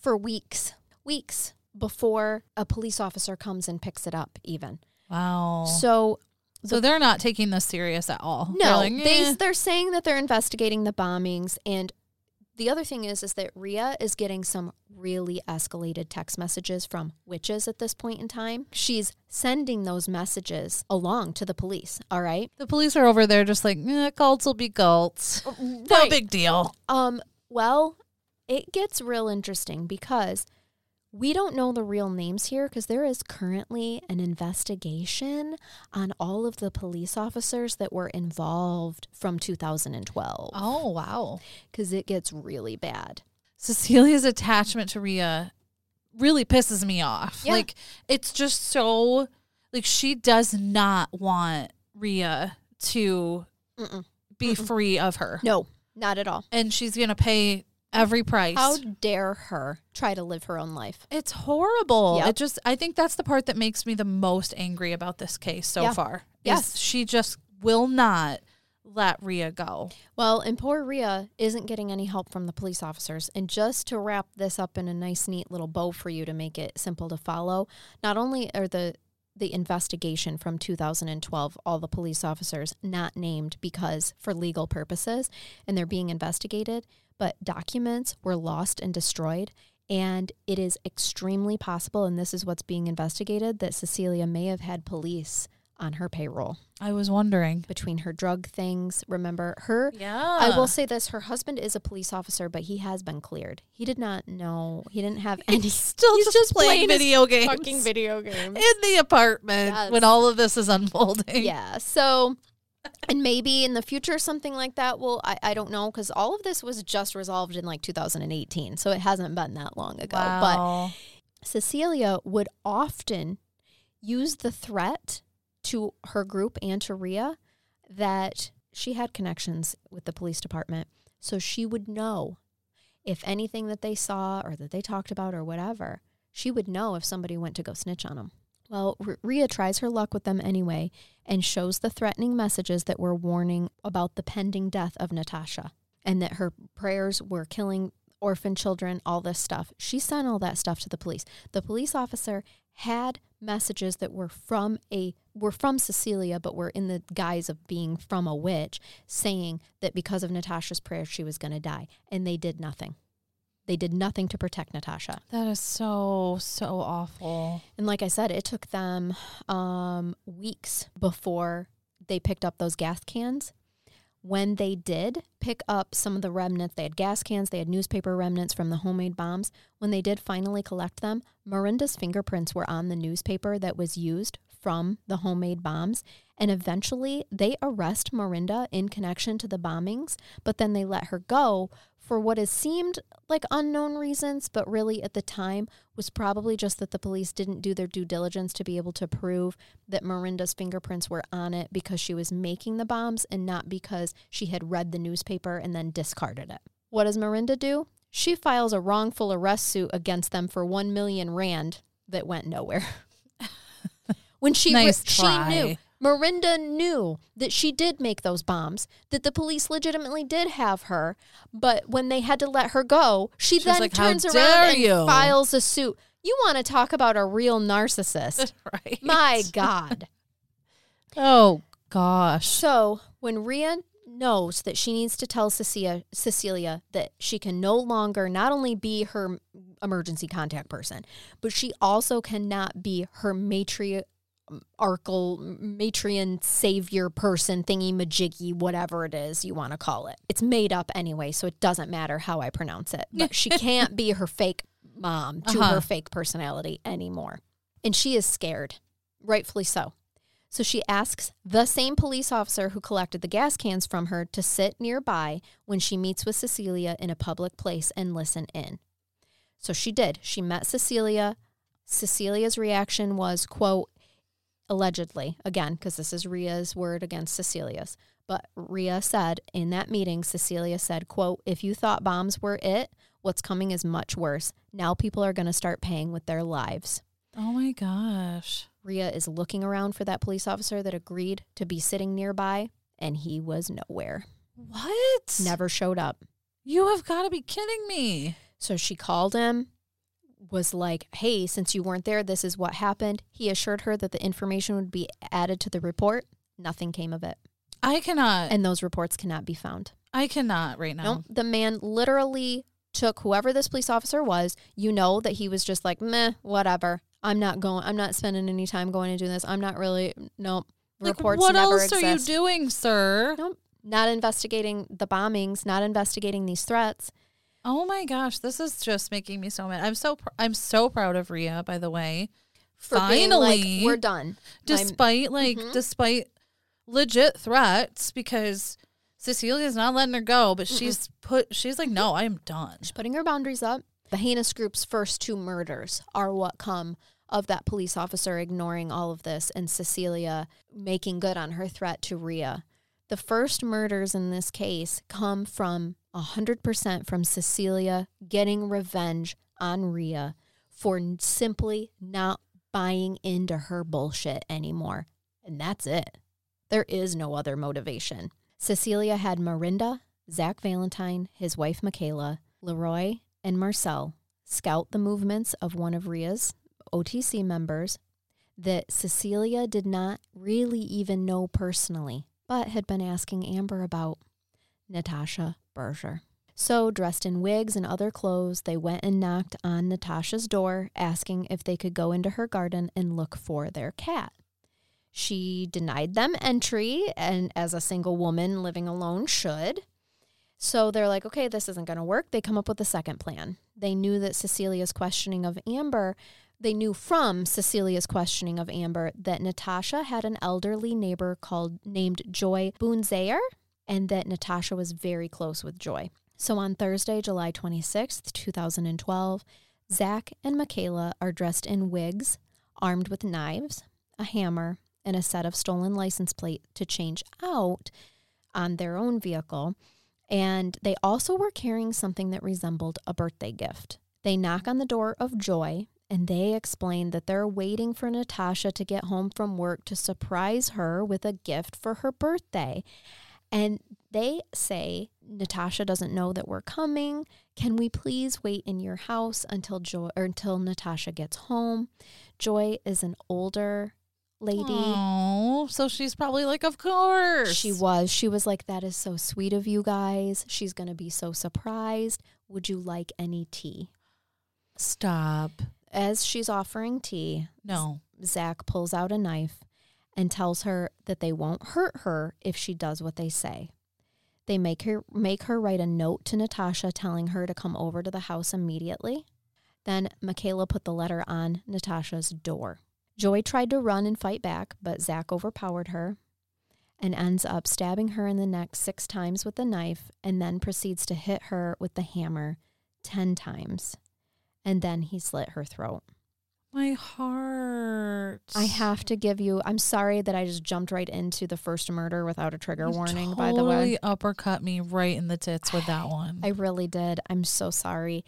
for weeks, weeks before a police officer comes and picks it up, even. Wow. So, So they're not taking this serious at all. They're no, like, they, "Eh." they're saying that they're investigating the bombings. And the other thing is, is that Ria is getting some really escalated text messages from witches at this point in time. She's sending those messages along to the police. All right. the police are over there just like, eh, cults will be cults. No big deal. Um, well, it gets real interesting because we don't know the real names here because there is currently an investigation on all of the police officers that were involved from 2012 Oh, wow. because it gets really bad. Cecilia's attachment to Ria really pisses me off. Yeah. Like it's just so like she does not want Ria to Mm-mm. be free of her. No, not at all. And she's going to pay every price. How dare her try to live her own life? it's horrible. Yep. It just I think that's the part that makes me the most angry about this case so Yeah. far. Yes. She just will not let Ria go. Well, and poor Ria isn't getting any help from the police officers. And just to wrap this up in a nice, neat little bow for you to make it simple to follow, not only are the the investigation from 2012, all the police officers not named because for legal purposes and they're being investigated, but documents were lost and destroyed. And it is extremely possible, and this is what's being investigated, that Cecilia may have had police on her payroll I was wondering. between her drug things. Remember, her Yeah. I will say this: her husband is a police officer, but he has been cleared. He did not know. He didn't have any. still he's just, just playing, playing video games fucking video game. in the apartment Yes. when all of this is unfolding. yeah. So, and maybe in the future something like that will. I, I don't know because all of this was just resolved in like 2018, so it hasn't been that long ago. But Cecilia would often use the threat to her group and to Ria that she had connections with the police department. So she would know if anything that they saw or that they talked about or whatever, she would know if somebody went to go snitch on them. Well, R- Ria tries her luck with them anyway and shows the threatening messages that were warning about the pending death of Natasha and that her prayers were killing orphan children, all this stuff. She sent all that stuff to the police. The police officer had messages that were from a were from Cecilia but were in the guise of being from a witch saying that because of Natasha's prayers she was going to die and they did nothing. They did nothing to protect Natasha. That is so so awful. And like I said, it took them um, weeks before they picked up those gas cans. When they did pick up some of the remnants, they had gas cans, they had newspaper remnants from the homemade bombs. When they did finally collect them, Marinda's fingerprints were on the newspaper that was used from the homemade bombs. And eventually they arrest Marinda in connection to the bombings, but then they let her go for what has seemed like unknown reasons, but really at the time was probably just that the police didn't do their due diligence to be able to prove that Marinda's fingerprints were on it because she was making the bombs and not because she had read the newspaper and then discarded it. What does Marinda do? She files a wrongful arrest suit against them for 1 million rand that went nowhere. when she Nice re- she knew Marinda knew that she did make those bombs, that the police legitimately did have her, but when they had to let her go, she She then like, turns around and you?" files a suit. You want to talk about a real narcissist? right. My God. Oh gosh. So when Ria knows that she needs to tell Cecilia, Cecilia that she can no longer not only be her emergency contact person, but she also cannot be her matriarchal matrion savior person thingy majiggy whatever it is you want to call it. It's made up anyway, so it doesn't matter how I pronounce it. But she can't be her fake mom to Uh-huh. her fake personality anymore. And she is scared, rightfully so. So she asks the same police officer who collected the gas cans from her to sit nearby when she meets with Cecilia in a public place and listen in. So she did. She met Cecilia. Cecilia's reaction was, quote, allegedly, again, because this is Ria's word against Cecilia's. But Ria said in that meeting, Cecilia said, quote, if you thought bombs were it, what's coming is much worse. Now people are going to start paying with their lives. Oh my gosh. Ria is looking around for that police officer that agreed to be sitting nearby, and he was nowhere. What? Never showed up. You have got to be kidding me. So she called him, was like, Hey, since you weren't there, this is what happened. He assured her that the information would be added to the report. Nothing came of it. I cannot. And those reports cannot be found. I cannot right now. Nope. The man literally took whoever this police officer was. You know that he was just like, meh, whatever. I'm not going, I'm not spending any time going to do this. I'm not really, nope. Like, Reports what never else exist. are you doing, sir? Nope. Not investigating the bombings, not investigating these threats. Oh my gosh, this is just making me so mad. I'm so pr- I'm so proud of Ria, by the way. For being like, Finally, we're done. I'm- despite like Mhm. despite legit threats because Cecilia's not letting her go, but she's put she's like, no, I am done. She's putting her boundaries up. The heinous group's first two murders are what come of that police officer ignoring all of this and Cecilia making good on her threat to Ria. The first murders in this case come from 100% from Cecilia getting revenge on Ria for simply not buying into her bullshit anymore. And that's it. There is no other motivation. Cecilia had Marinda, Zach Valentine, his wife Michaela, Leroy, and Marcel scout the movements of one of Ria's OTC members that Cecilia did not really even know personally, but had been asking Amber about Natasha Berger. So, dressed in wigs and other clothes, they went and knocked on Natasha's door, asking if they could go into her garden and look for their cat. She denied them entry, and as a single woman living alone should. So they're like, okay, this isn't going to work. They come up with a second plan. They knew that Cecilia's questioning of Amber, they knew from Cecilia's questioning of Amber that Natasha had an elderly neighbor called named Joy Boonzayer, and that Natasha was very close with Joy. So on Thursday, July 26th, 2012, Zach and Michaela are dressed in wigs, armed with knives, a hammer, and a set of stolen license plate to change out on their own vehicle. And they also were carrying something that resembled a birthday gift. They knock on the door of Joy and they explain that they're waiting for Natasha to get home from work to surprise her with a gift for her birthday. And they say, Natasha doesn't know that we're coming. Can we please wait in your house until Joy or until Natasha gets home? Joy is an older lady. Oh, so she's probably like, of course. She was. She was like, That is so sweet of you guys. She's going to be so surprised. Would you like any tea? Stop. As she's offering tea, No. Zach pulls out a knife and tells her that they won't hurt her if she does what they say. They make her make her write a note to Natasha telling her to come over to the house immediately. Then Michaela put the letter on Natasha's door. Joy tried to run and fight back, but Zach overpowered her and ends up stabbing her in the neck six times with the knife and then proceeds to hit her with the hammer 10 times. And then he slit her throat. My heart. I have to give you. I'm sorry that I just jumped right into the first murder without a trigger You warning. by the way, totally uppercut me right in the tits with that one. I really did. I'm so sorry.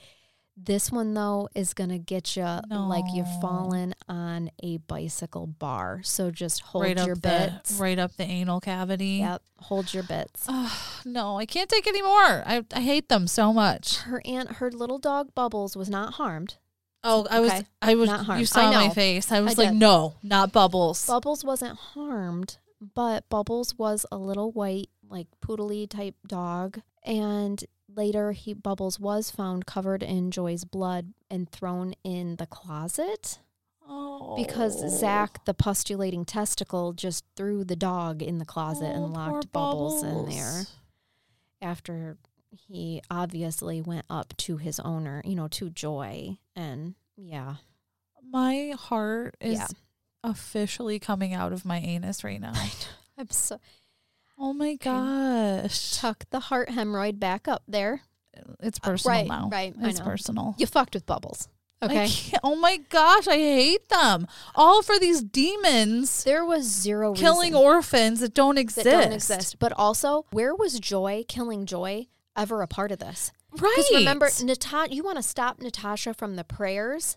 This one though is gonna get you like you've No. fallen on a bicycle bar. So just hold right your bits. the right up the anal cavity. Yep, hold your bits. Oh, no, I can't take any more. I I hate them so much. Her aunt, her little dog Bubbles, was not harmed. Oh, I was Okay. I was Not harmed. you saw my face. I was I like, did. no, not bubbles. Bubbles wasn't harmed, but Bubbles was a little white, like poodly type dog. And later, he Bubbles was found covered in Joy's blood and thrown in the closet oh, because Zach, the postulating testicle, just threw the dog in the closet Oh, and locked Bubbles, in there after he obviously went up to his owner, you know, to Joy. And yeah, My heart is Yeah. officially coming out of my anus right now. I'm so oh my gosh. tuck the heart hemorrhoid back up there. It's Uh, personal right, now. right, I It's know. personal. You fucked with Bubbles. Okay. oh my gosh, I hate them. All for these demons There was zero killing orphans that don't exist. that don't exist. But also, where was Joy killing Joy ever a part of this? Right. Because remember, Nata- you want to stop Natasha from the prayers,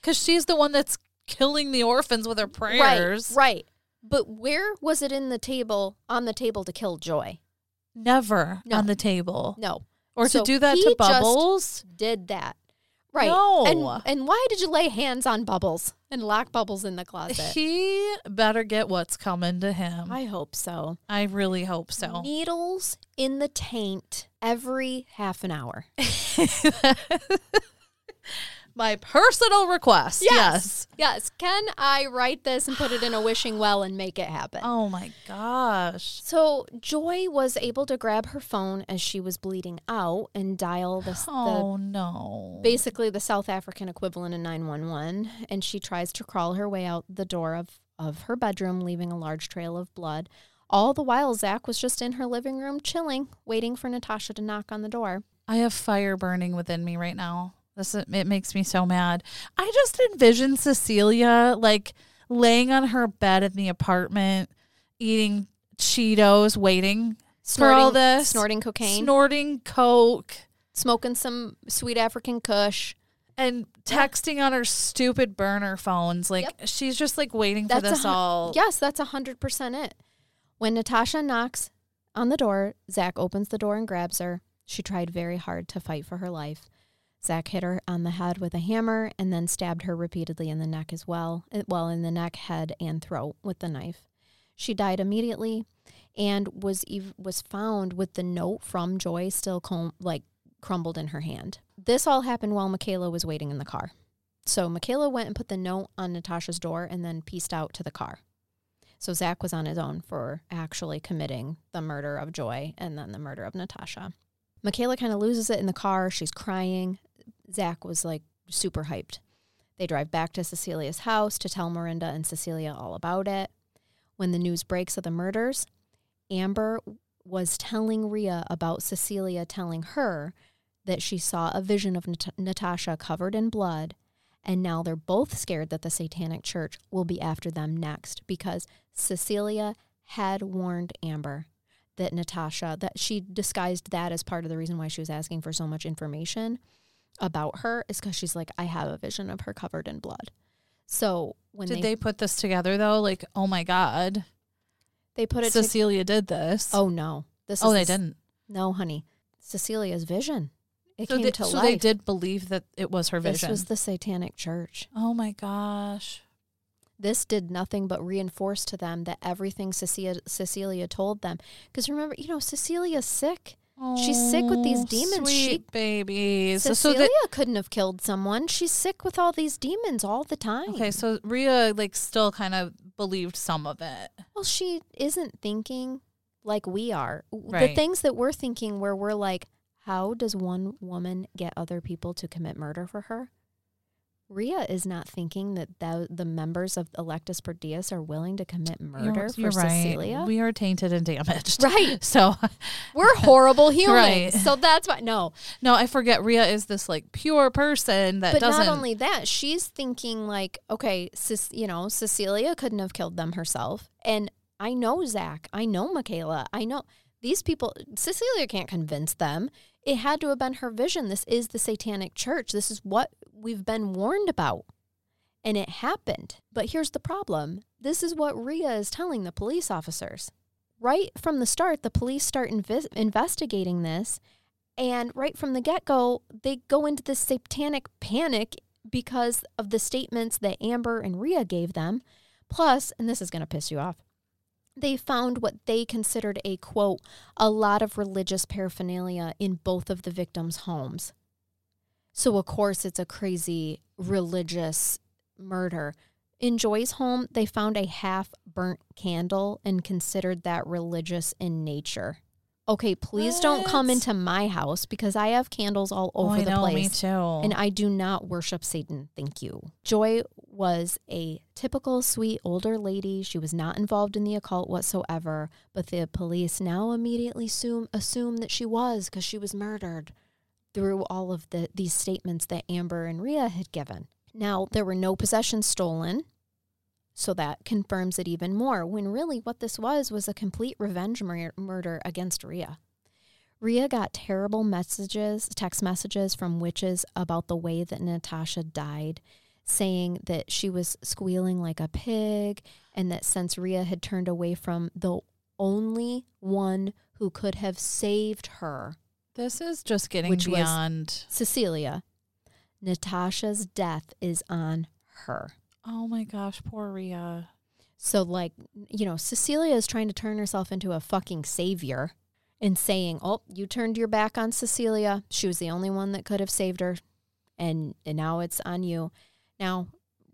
Because she's the one that's killing the orphans with her prayers. right? Right. But where was it in the table on the table to kill Joy? Never No. on the table. No, Or So to do that to Bubbles. did that. Right. No. And and why did you lay hands on Bubbles and lock Bubbles in the closet? He better get what's coming to him. I, I hope so. I really hope so. Needles in the taint every half an hour. My personal request. Yes. Yes. Can I write this and put it in a wishing well and make it happen? Oh my gosh. So Joy was able to grab her phone as she was bleeding out and dial the, Oh no. basically the South African equivalent of 911 and she tries to crawl her way out the door of of her bedroom leaving a large trail of blood. All the while Zach was just in her living room chilling, waiting for Natasha to knock on the door. I have fire burning within me right now. This it makes me so mad. I just envision Cecilia like laying on her bed in the apartment, eating Cheetos, waiting for all this, snorting cocaine, snorting coke, smoking some sweet African kush. and texting on her stupid burner phones. Like Yep. she's just like waiting for That's a this hun- all. Yes, that's a hundred percent it. When Natasha knocks on the door, Zach opens the door and grabs her. She tried very hard to fight for her life. Zach hit her on the head with a hammer and then stabbed her repeatedly in the neck as well. uh, Well, in the neck, head, and throat with the knife. She died immediately and was ev- was found with the note from Joy still com- like crumbled in her hand. This all happened while Michaela was waiting in the car. So Michaela went and put the note on Natasha's door and then pieced out to the car. So Zach was on his own for actually committing the murder of Joy and then the murder of Natasha. Michaela kind of loses it in the car. She's crying. Zach was like super hyped. They drive back to Cecilia's house to tell Marinda and Cecilia all about it. When the news breaks of the murders, Amber was telling Ria about Cecilia telling her that she saw a vision of Nat- Natasha covered in blood and now they're both scared that the Satanic Church will be after them next because Cecilia had warned Amber that Natasha, that she disguised that as part of the reason why she was asking for so much information. About her is because she's like, I have a vision of her covered in blood. So when Did they, they put this together though? Like, oh my god, they put it to, Cecilia did this. oh no, this oh, they this- didn't. No, honey, Cecilia's vision. It So, came they, to so life. they did believe that it was her vision. This was the Satanic Church. oh my gosh. This did nothing but reinforce to them that everything Cecilia, Cecilia told them. Because remember, you know, Cecilia's sick. She's sick with these Oh, demons. Sweet She- babies. So, Cecilia couldn't have killed someone. She's sick with all these demons all the time. okay, so Ria like still kind of believed some of it. Well, she isn't thinking like we are. W- The things that we're thinking where we're like, how does one woman get other people to commit murder for her? Ria is not thinking that the, the members of Electus per Deus are willing to commit murder for Cecilia. We are tainted and damaged. Right. So We're horrible humans. Right. So that's why, no. no, I forget Ria is this like pure person that But doesn't not only that, she's thinking like, okay, you know, Cecilia couldn't have killed them herself. And I know Zach. I know Michaela. I know these people. Cecilia can't convince them. It had to have been her vision. This is the satanic church. This is what we've been warned about. And it happened. But here's the problem this is what Ria is telling the police officers. Right from the start, the police start investigating this. And right from the get go, they go into this satanic panic because of the statements that Amber and Ria gave them. Plus, and this is going to piss you off, they found what they considered a quote, a lot of religious paraphernalia in both of the victims' homes. So, of course, it's a crazy religious murder. In Joy's home, they found a half burnt candle and considered that religious in nature. Okay, please don't come into my house because I have candles all Oh, over I the know, place. me too. And I do not worship Satan. Thank you. Joy was a typical sweet older lady. She was not involved in the occult whatsoever, but the police now immediately assume, assume that she was because she was murdered through all of the these statements that Amber and Ria had given. Now, there were no possessions stolen, so that confirms it even more when really what this was was a complete revenge mur- murder against Ria. Ria got terrible messages, text messages from witches about the way that Natasha died, saying that she was squealing like a pig and that since Ria had turned away from the only one who could have saved her, this is just getting Which beyond. Cecilia, Natasha's death is on her. Oh my gosh, poor Ria. So, like, you know, Cecilia is trying to turn herself into a fucking savior and saying, Oh, you turned your back on Cecilia. She was the only one that could have saved her. And, and now it's on you. Now,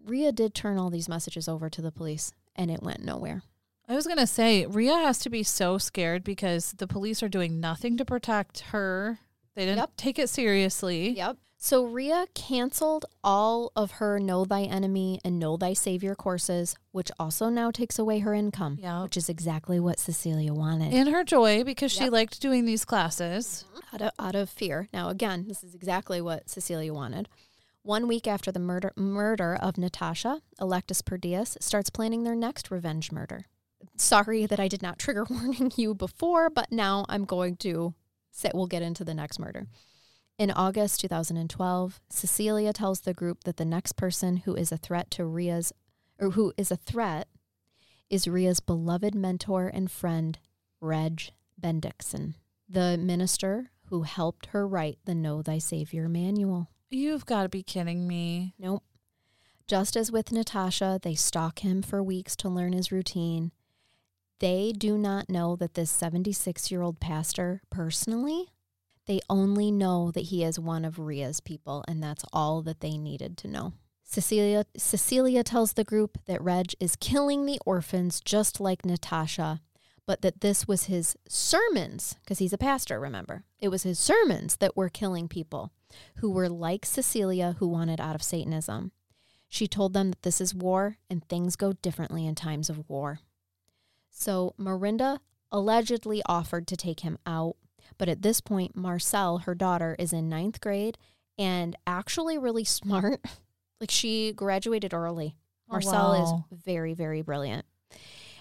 Ria did turn all these messages over to the police and it went nowhere. I was gonna say Ria has to be so scared because the police are doing nothing to protect her. They didn't Yep. take it seriously. Yep. So Ria canceled all of her Know Thy Enemy and Know Thy Savior courses, which also now takes away her income, Yeah. which is exactly what Cecilia wanted. In her joy because she Yep. liked doing these classes. Mm-hmm. out of, out of fear. Now, again, this is exactly what Cecilia wanted. One week after the murder murder of Natasha, Electus per Deus starts planning their next revenge murder. Sorry that I did not trigger warning you before, but now I'm going to say we'll get into the next murder. In August 2012, Cecilia tells the group that the next person who is a threat to Ria's or who is a threat is Ria's beloved mentor and friend, Reg Bendixson, the minister who helped her write the Know Thy Savior manual. You've got to be kidding me. Nope. Just as with Natasha, they stalk him for weeks to learn his routine. They do not know that this 76 year old pastor personally. They only know that he is one of Ria's people, and that's all that they needed to know. Cecilia, Cecilia tells the group that Reg is killing the orphans just like Natasha, but that this was his sermons, because he's a pastor, remember? It was his sermons that were killing people who were like Cecilia who wanted out of Satanism. She told them that this is war and things go differently in times of war. So Marinda allegedly offered to take him out, but at this point, Marcel, her daughter, is in ninth grade and actually really smart. like she graduated early. Oh, Marcel wow. is very, very brilliant.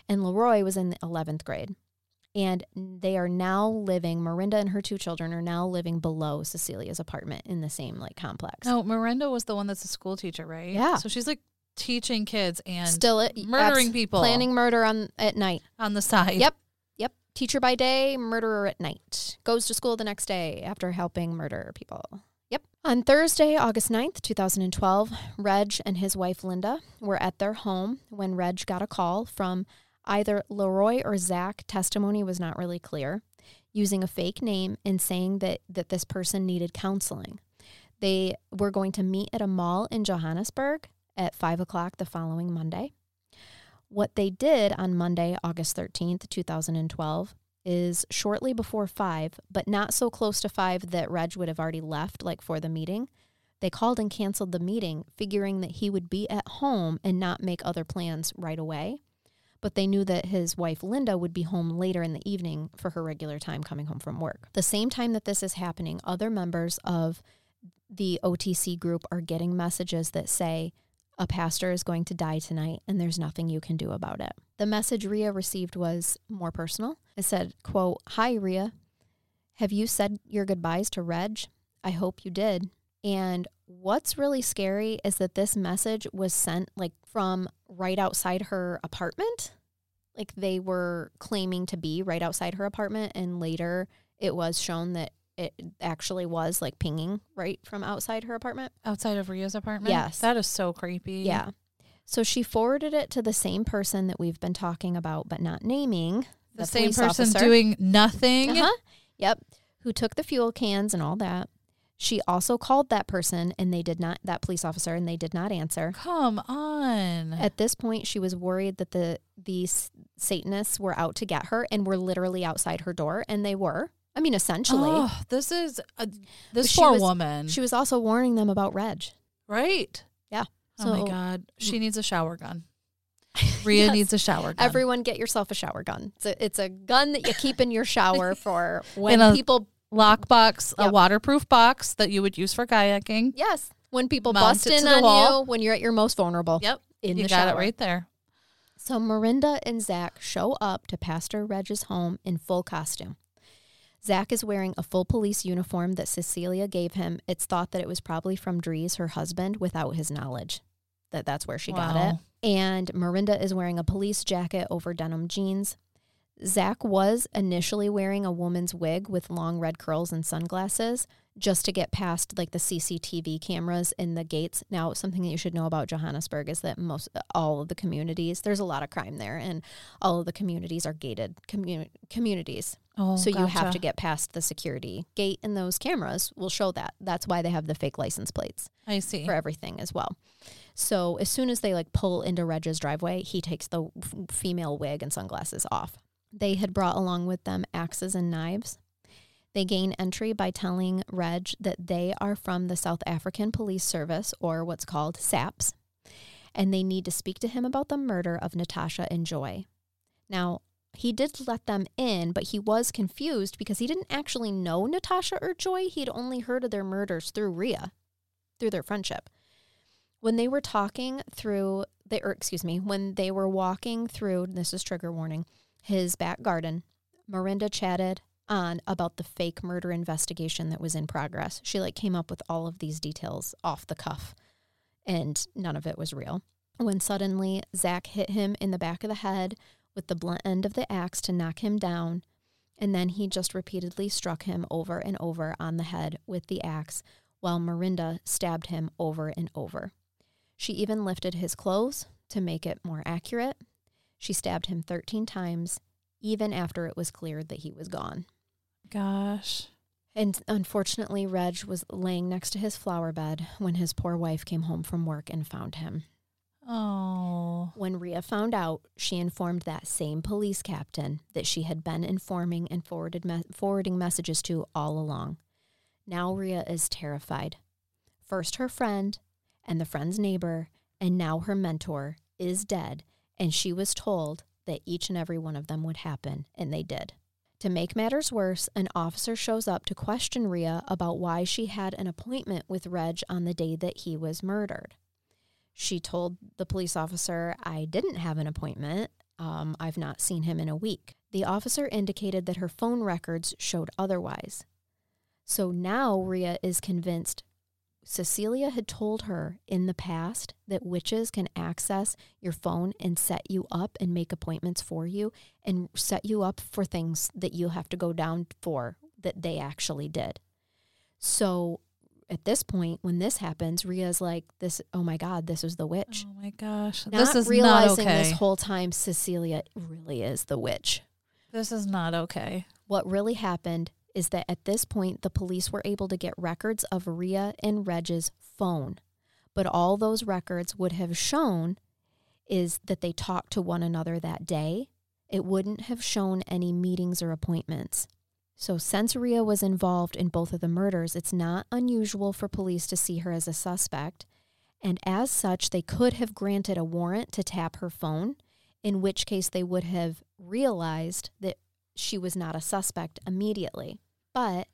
And Leroy was in the 11th grade. And they are now living, Marinda and her two children are now living below Cecilia's apartment in the same like complex. No, Marinda was the one that's a school teacher, right? Yeah. So she's like teaching kids and Still at, murdering abs- people Planning murder on at night. on the side. Yep. Teacher by day, murderer at night. Goes to school the next day after helping murder people. Yep. On Thursday, August 9th, 2012, Reg and his wife Linda were at their home when Reg got a call from either Leroy or Zach. Testimony was not really clear, using a fake name and saying that, that this person needed counseling. They were going to meet at a mall in Johannesburg at 5 o'clock the following Monday. What they did on Monday, August 13th, 2012, is shortly before 5, but not so close to 5 that Reg would have already left, like for the meeting. They called and canceled the meeting, figuring that he would be at home and not make other plans right away. But they knew that his wife Linda would be home later in the evening for her regular time coming home from work. The same time that this is happening, other members of the OTC group are getting messages that say, a pastor is going to die tonight and there's nothing you can do about it. The message Ria received was more personal. It said, quote, Hi Ria. Have you said your goodbyes to Reg? I hope you did. And what's really scary is that this message was sent like from right outside her apartment. Like they were claiming to be right outside her apartment and later it was shown that it actually was like pinging right from outside her apartment. Outside of Ria's apartment? Yes. That is so creepy. Yeah. So she forwarded it to the same person that we've been talking about, but not naming The, same person officer. doing nothing. Uh-huh. Yep. Who took the fuel cans and all that. She also called that person and they did not, that police officer, and they did not answer. Come on. At this point, she was worried that the these Satanists were out to get her and were literally outside her door, and they were. I mean, essentially. Oh, this is a, this poor was- woman. She was also warning them about Reg. right. Yeah. oh my god. She needs a shower gun. Ria Yes. needs a shower gun. Everyone, get yourself a shower gun. It's a, it's a gun that you keep in your shower for when a- people lockbox, a waterproof box that you would use for kayaking. Yes. When people Mount bust in on wall. you when you're at your most vulnerable. Yep. In you the got shower. it right there. So Marinda and Zach show up to Pastor Reg's home in full costume. Zach is wearing a full police uniform that Cecilia gave him. It's thought that it was probably from Dries, her husband, without his knowledge. That that's where she got it. And Marinda is wearing a police jacket over denim jeans. Zach was initially wearing a woman's wig with long red curls and sunglasses just to get past like the CCTV cameras in the gates. Now, something that you should know about Johannesburg is that most all of the communities, there's a lot of crime there, and all of the communities are gated commu- communities. Oh, so you have to get past the security gate, and those cameras will show that. That's why they have the fake license plates I see. for everything as well. So as soon as they like pull into Reg's driveway, he takes the f- female wig and sunglasses off. They had brought along with them axes and knives. They gain entry by telling Reg that they are from the South African Police Service, or what's called SAPS, and they need to speak to him about the murder of Natasha and Joy. Now, he did let them in, but he was confused because he didn't actually know Natasha or Joy. He'd only heard of their murders through Ria, through their friendship. When they were talking through the, or excuse me, when they were walking through, this is trigger warning, his back garden, Marinda chatted on about the fake murder investigation that was in progress. She like came up with all of these details off the cuff, and none of it was real. When suddenly Zach hit him in the back of the head with the blunt end of the axe to knock him down, and then he just repeatedly struck him over and over on the head with the axe while Marinda stabbed him over and over. She even lifted his clothes to make it more accurate. She stabbed him 13 times, even after it was clear that he was gone. Gosh. And unfortunately, Reg was laying next to his flower bed when his poor wife came home from work and found him. Oh. When Ria found out, she informed that same police captain that she had been informing and forwarded me- forwarding messages to all along. Now Ria is terrified. First, her friend and the friend's neighbor, and now her mentor is dead, and she was told that each and every one of them would happen, and they did. To make matters worse, an officer shows up to question Ria about why she had an appointment with Reg on the day that he was murdered. She told the police officer, I didn't have an appointment. Um, I've not seen him in a week. The officer indicated that her phone records showed otherwise. So now Ria is convinced Cecilia had told her in the past that witches can access your phone and set you up and make appointments for you and set you up for things that you'll have to go down for that they actually did. So at this point, when this happens, Ria's like, "This, oh my God, this is the witch." Oh my gosh. Not this is realizing not okay. this whole time, Cecilia really is the witch. this is not okay. What really happened is that at this point, the police were able to get records of Ria and Reg's phone. But all those records would have shown is that they talked to one another that day. It wouldn't have shown any meetings or appointments. So, since Ria was involved in both of the murders, it's not unusual for police to see her as a suspect. And as such, they could have granted a warrant to tap her phone, in which case they would have realized that she was not a suspect immediately. But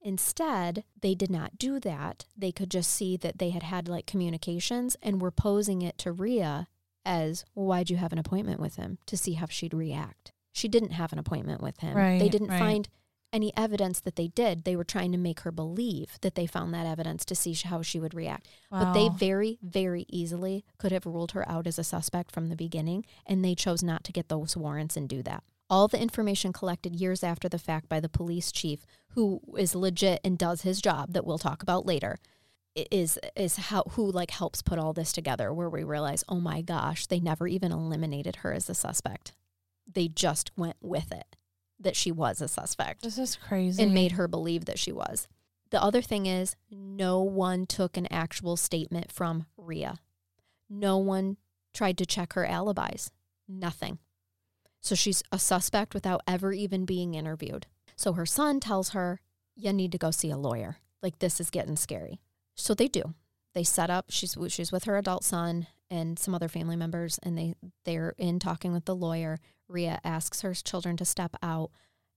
instead, they did not do that. They could just see that they had had like communications and were posing it to Ria as, well, why'd you have an appointment with him to see how she'd react? She didn't have an appointment with him. they didn't right. find any evidence that they did. They were trying to make her believe that they found that evidence to see how she would react. But they very, very easily could have ruled her out as a suspect from the beginning, and they chose not to get those warrants and do that. All the information collected years after the fact by the police chief, who is legit and does his job that we'll talk about later, is is how who like helps put all this together where we realize, oh my gosh, they never even eliminated her as a suspect. They just went with it that she was a suspect This is crazy. and made her believe that she was. The other thing is, no one took an actual statement from Ria. No one tried to check her alibis. Nothing. So she's a suspect without ever even being interviewed. So her son tells her, You need to go see a lawyer. Like, this is getting scary. So they do. They set up, she's, she's with her adult son and some other family members, and they, they're in talking with the lawyer. Ria asks her children to step out.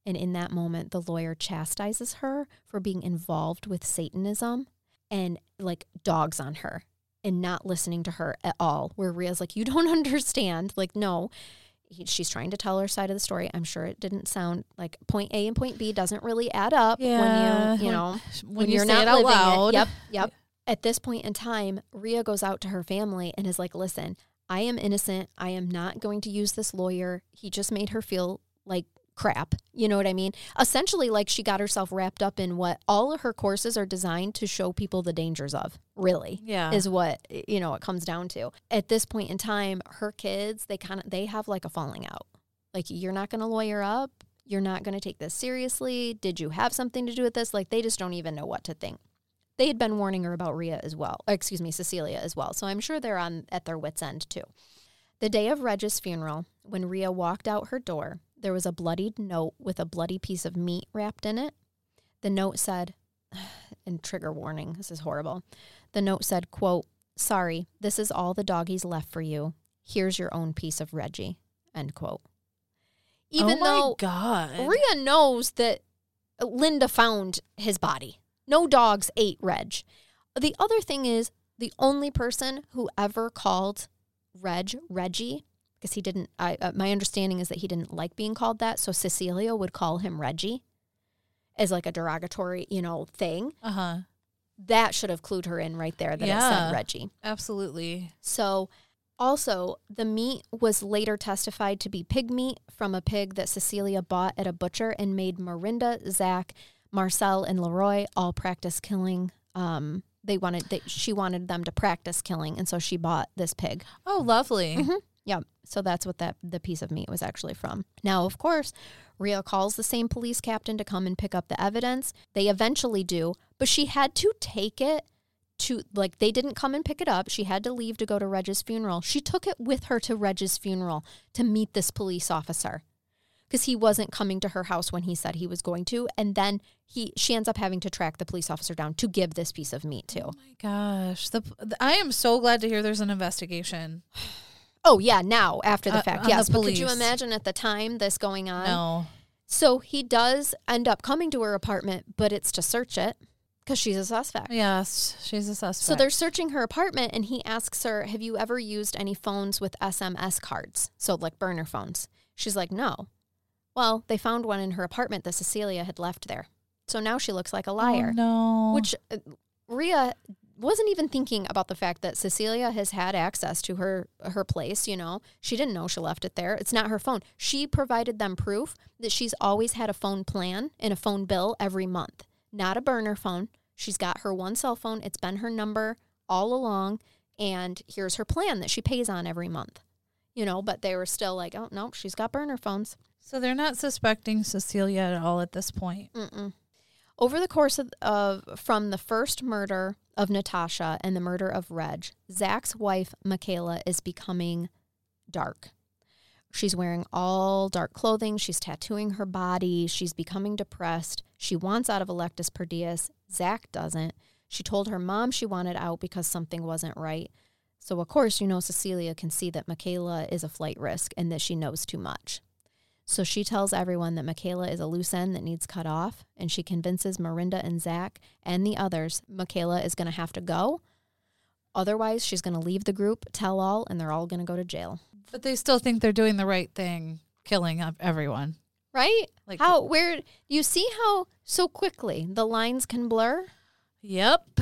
And in that moment, the lawyer chastises her for being involved with Satanism and like dogs on her and not listening to her at all. Where Ria's like, You don't understand. Like, no, he, she's trying to tell her side of the story. I'm sure it didn't sound like point A and point B doesn't really add up Yeah, when you, you when- know, when, you you're say not it living loud. Yep, yep. At this point in time, Ria goes out to her family and is like, listen, I am innocent. I am not going to use this lawyer. He just made her feel like crap. You know what I mean? Essentially, like she got herself wrapped up in what all of her courses are designed to show people the dangers of, really Yeah. is what you know it comes down to at this point in time her kids they kind of they have like a falling out like you're not going to lawyer up you're not going to take this seriously did you have something to do with this like they just don't even know what to think they had been warning her about Ria as well excuse me Cecilia as well so I'm sure they're on at their wits end too the day of Reg's funeral when Ria walked out her door there was a bloodied note with a bloody piece of meat wrapped in it the note said and trigger warning this is horrible the note said, quote, sorry, this is all the doggies left for you. Here's your own piece of Reggie, end quote. Even oh my though God. Ria knows that Linda found his body. No dogs ate Reg. The other thing is the only person who ever called Reg Reggie, because he didn't, I, uh, my understanding is that he didn't like being called that. So Cecilia would call him Reggie as like a derogatory, you know, thing. Uh huh. That should have clued her in right there that it Yeah. said Reggie. Absolutely. So, also, the meat was later testified to be pig meat from a pig that Cecilia bought at a butcher and made Marinda, Zach, Marcel, and Leroy all practice killing. Um, they wanted that she wanted them to practice killing, and so she bought this pig. Oh, lovely. Mhm. Yeah, so that's what that the piece of meat was actually from. Now, of course, Ria calls the same police captain to come and pick up the evidence. They eventually do, but she had to take it to like they didn't come and pick it up. She had to leave to go to Reg's funeral. She took it with her to Reg's funeral to meet this police officer because he wasn't coming to her house when he said he was going to, and then he she ends up having to track the police officer down to give this piece of meat to. Oh my gosh. The, the- I am so glad to hear there's an investigation. Oh yeah, now after the Uh, fact, on yes. the But could you police. imagine at the time this going on? No. So he does end up coming to her apartment, but it's to search it because she's a suspect. Yes, she's a suspect. So they're searching her apartment, and he asks her, Have you ever used any phones with SMS cards? So, like burner phones. She's like, No. Well, they found one in her apartment that Cecilia had left there. So now she looks like a liar. Oh, no. Which uh, Ria wasn't even thinking about the fact that Cecilia has had access to her her place, you know. She didn't know she left it there. It's not her phone. She provided them proof that she's always had a phone plan and a phone bill every month. Not a burner phone. She's got her one cell phone. It's been her number all along and here's her plan that she pays on every month. You know, but they were still like, "Oh, no, she's got burner phones." so they're not suspecting Cecilia at all at this point. Mm-mm. Over the course of, of from the first murder of Natasha and the murder of Reg, Zach's wife Michaela is becoming dark. She's wearing all dark clothing. She's tattooing her body. She's becoming depressed. She wants out of Electus per Deus. Zach doesn't. She told her mom she wanted out because something wasn't right. So, of course, you know, Cecilia can see that Michaela is a flight risk and that she knows too much. So she tells everyone that Michaela is a loose end that needs cut off, and she convinces Marinda and Zach and the others Michaela is going to have to go. Otherwise, she's going to leave the group, tell all, and they're all going to go to jail. But they still think they're doing the right thing, killing up everyone. Right? Like How, where, you see how so quickly the lines can blur? Yep.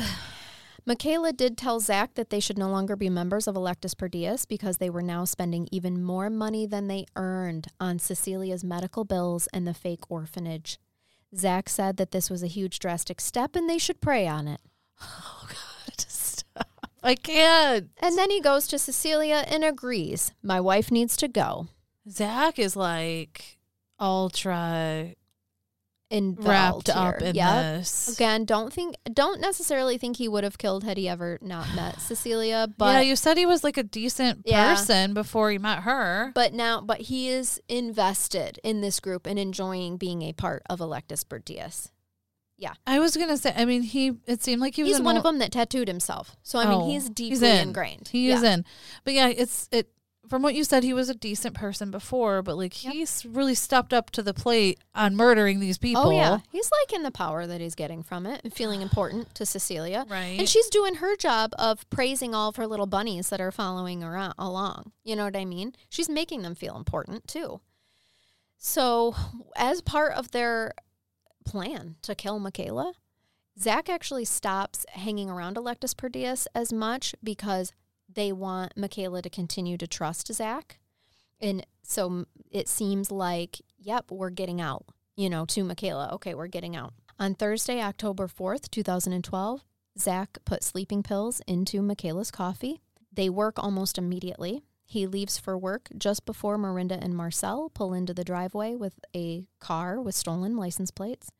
Michaela did tell Zach that they should no longer be members of Electus per Deus because they were now spending even more money than they earned on Cecilia's medical bills and the fake orphanage. Zach said that this was a huge drastic step and they should pray on it. Oh God, stop! I can't. And then he goes to Cecilia and agrees. My wife needs to go. Zach is like ultra Wrapped up in Yep. this. Again, don't think, don't necessarily think he would have killed had he ever not met Cecilia, but yeah, you said he was like a decent Yeah. person before he met her. But now, but he is invested in this group and enjoying being a part of Electus per Yeah, I was gonna say, I mean, he. It seemed like he was He's one of them that tattooed himself. So I mean, Oh, he's he's deeply in. ingrained. He yeah. is in, but yeah, it's it. From what you said, he was a decent person before, but like Yep. he's really stepped up to the plate on murdering these oh, people. Oh yeah, he's liking the power that he's getting from it and feeling important to Cecilia. right. And she's doing her job of praising all of her little bunnies that are following her along. You know what I mean? She's making them feel important too. So, as part of their plan to kill Michaela, Zach actually stops hanging around Electus per Deus as much because they want Michaela to continue to trust Zach. And so it seems like, yep, we're getting out, you know, to Michaela. Okay, we're getting out. On Thursday, October 4th, 2012, Zach put sleeping pills into Michaela's coffee. They work almost immediately. He leaves for work just before Marinda and Marcel pull into the driveway with a car with stolen license plates.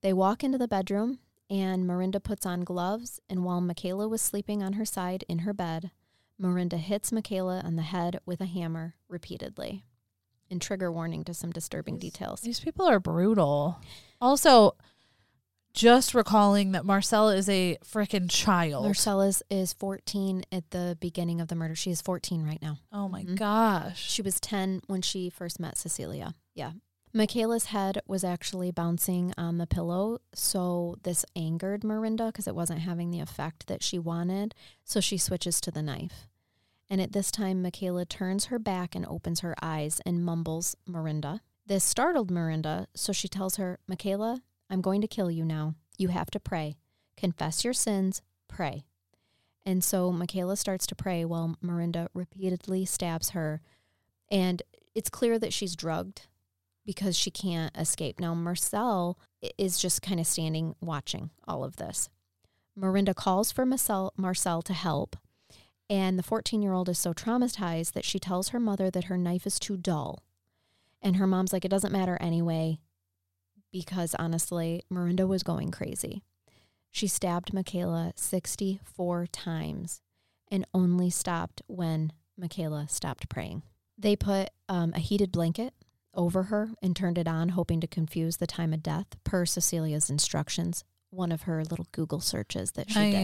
They walk into the bedroom, and Marinda puts on gloves. And while Michaela was sleeping on her side in her bed, Marinda hits Michaela on the head with a hammer repeatedly. And trigger warning to some disturbing details. These people are brutal. Also, just recalling that Marcella is a freaking child. Marcella's is 14 at the beginning of the murder. She is 14 right now. oh my Mhm. gosh. She was 10 when she first met Cecilia. Yeah. Michaela's head was actually bouncing on the pillow. So this angered Marinda because it wasn't having the effect that she wanted. So she switches to the knife. And at this time, Michaela turns her back and opens her eyes and mumbles, Marinda. This startled Marinda. So she tells her, Michaela, I'm going to kill you now. You have to pray. Confess your sins. Pray. And so Michaela starts to pray while Marinda repeatedly stabs her. And it's clear that she's drugged because she can't escape. Now, Marcel is just kind of standing watching all of this. Marinda calls for Marcel, Marcel to help. And the 14 year old is so traumatized that she tells her mother that her knife is too dull. And her mom's like, it doesn't matter anyway, because honestly, Marinda was going crazy. She stabbed Michaela 64 times and only stopped when Michaela stopped praying. They put um, a heated blanket over her and turned it on, hoping to confuse the time of death, per Cecilia's instructions, one of her little Google searches that she did.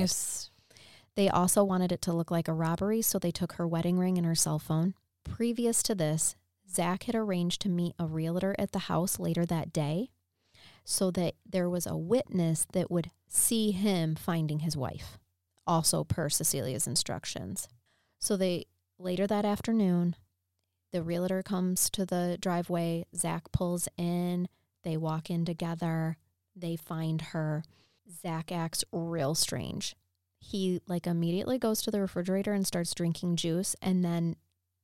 They also wanted it to look like a robbery, so they took her wedding ring and her cell phone. Previous to this, Zach had arranged to meet a realtor at the house later that day. so that there was a witness that would see him finding his wife, also per Cecilia's instructions. So they later that afternoon, the realtor comes to the driveway. Zach pulls in. They walk in together. They find her. Zach acts real strange. He like immediately goes to the refrigerator and starts drinking juice and then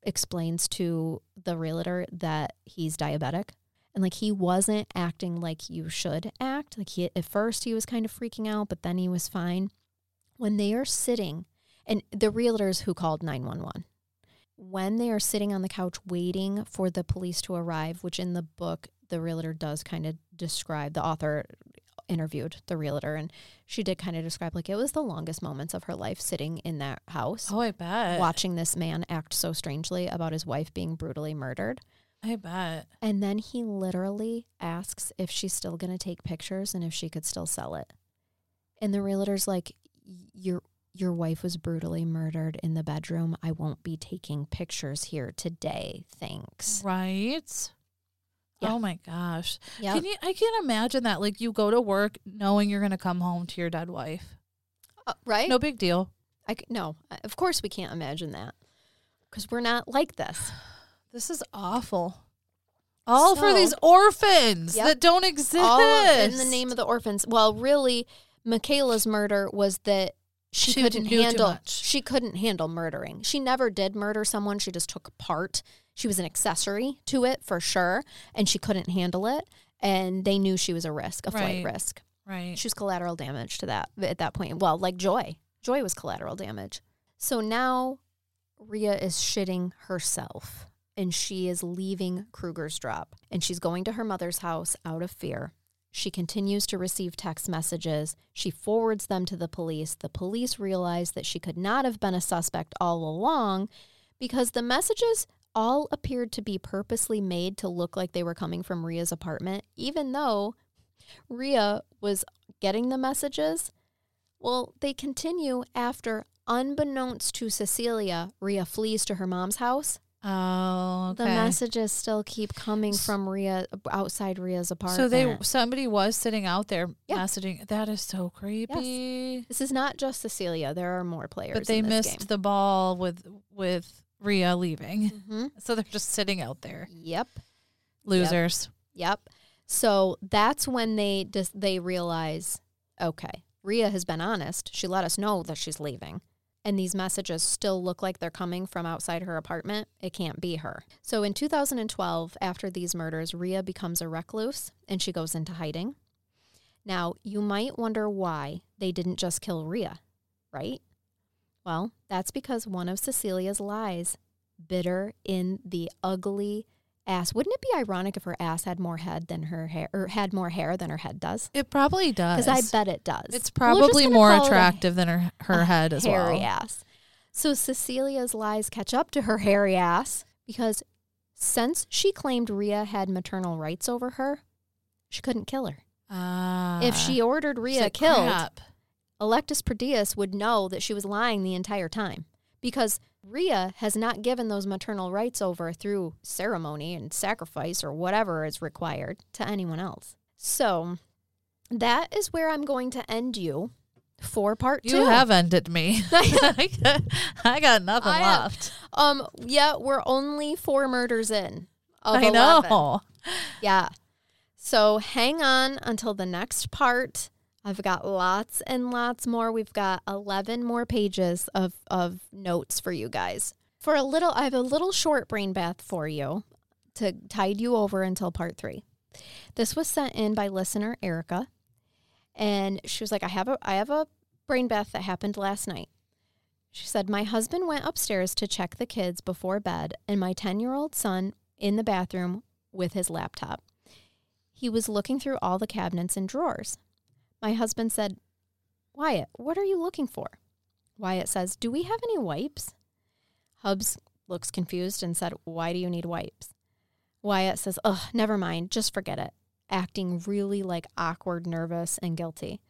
explains to the realtor that he's diabetic. And like he wasn't acting like you should act. Like he at first he was kind of freaking out, but then he was fine. When they are sitting and the realtors who called 911 when they are sitting on the couch waiting for the police to arrive, which in the book the realtor does kind of describe, the author interviewed the realtor and she did kind of describe like it was the longest moments of her life sitting in that house. Oh, I bet. Watching this man act so strangely about his wife being brutally murdered. I bet. And then he literally asks if she's still going to take pictures and if she could still sell it. And the realtor's like, You're your wife was brutally murdered in the bedroom. I won't be taking pictures here today. Thanks. Right. Yeah. Oh my gosh. Yeah. Can you I can't imagine that like you go to work knowing you're going to come home to your dead wife. Uh, right? No big deal. I no. Of course we can't imagine that. Cuz we're not like this. This is awful. All so, for these orphans yep. that don't exist. All in the name of the orphans. Well, really Michaela's murder was that she, she couldn't handle she couldn't handle murdering. She never did murder someone. She just took part. She was an accessory to it for sure, and she couldn't handle it. And they knew she was a risk, a flight right. risk. Right. She was collateral damage to that at that point. Well, like Joy. Joy was collateral damage. So now Ria is shitting herself and she is leaving Krugersdorp and she's going to her mother's house out of fear. She continues to receive text messages. She forwards them to the police. The police realize that she could not have been a suspect all along because the messages all appeared to be purposely made to look like they were coming from Ria's apartment, even though Ria was getting the messages. Well, they continue after, unbeknownst to Cecilia, Ria flees to her mom's house Oh, okay. The messages still keep coming from Ria outside Ria's apartment. So they somebody was sitting out there yeah. messaging. That is so creepy. Yes. This is not just Cecilia. There are more players. But they missed game. the ball with with Ria leaving. Mm-hmm. So they're just sitting out there. Yep. Losers. Yep. yep. So that's when they just they realize, okay, Ria has been honest. She let us know that she's leaving and these messages still look like they're coming from outside her apartment, it can't be her. So in 2012, after these murders, Ria becomes a recluse and she goes into hiding. Now, you might wonder why they didn't just kill Ria, right? Well, that's because one of Cecilia's lies bit her in the ugly ass. Wouldn't it be ironic if her ass had more head than her hair, or had more hair than her head does? It probably does. Because I bet it does. It's probably more attractive than her her head as hairy well. ass. So Cecilia's lies catch up to her hairy ass because since she claimed Ria had maternal rights over her, she couldn't kill her. Uh, if she ordered Ria killed, crap. Electus per Deus would know that she was lying the entire time because Ria has not given those maternal rights over through ceremony and sacrifice or whatever is required to anyone else. So that is where I'm going to end you for part you two. You have ended me. I got nothing I left. Have, um, yeah, we're only four murders in. I 11. know. Yeah. So hang on until the next part. I've got lots and lots more. We've got 11 more pages of, of notes for you guys. For a little, I have a little short brain bath for you to tide you over until part three. This was sent in by listener Erica, and she was like, "I have a I have a brain bath that happened last night." She said, "My husband went upstairs to check the kids before bed, and my ten year old son in the bathroom with his laptop. He was looking through all the cabinets and drawers. My husband said, Wyatt, what are you looking for? Wyatt says, Do we have any wipes? Hubs looks confused and said, Why do you need wipes? Wyatt says, Ugh, never mind, just forget it, acting really like awkward, nervous, and guilty.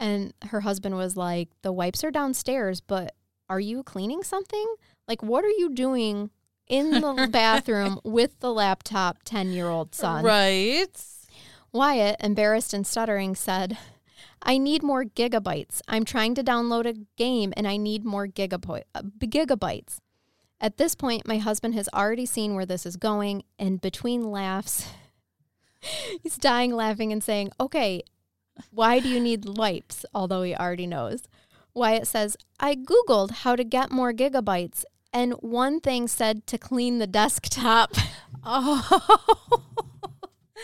And her husband was like, The wipes are downstairs, but are you cleaning something? Like, what are you doing in the bathroom with the laptop 10 year old son? Right. Wyatt, embarrassed and stuttering, said, I need more gigabytes. I'm trying to download a game and I need more uh, gigabytes. At this point, my husband has already seen where this is going, and between laughs, he's dying laughing and saying, Okay, why do you need wipes? Although he already knows. Wyatt says, I Googled how to get more gigabytes, and one thing said to clean the desktop. Oh.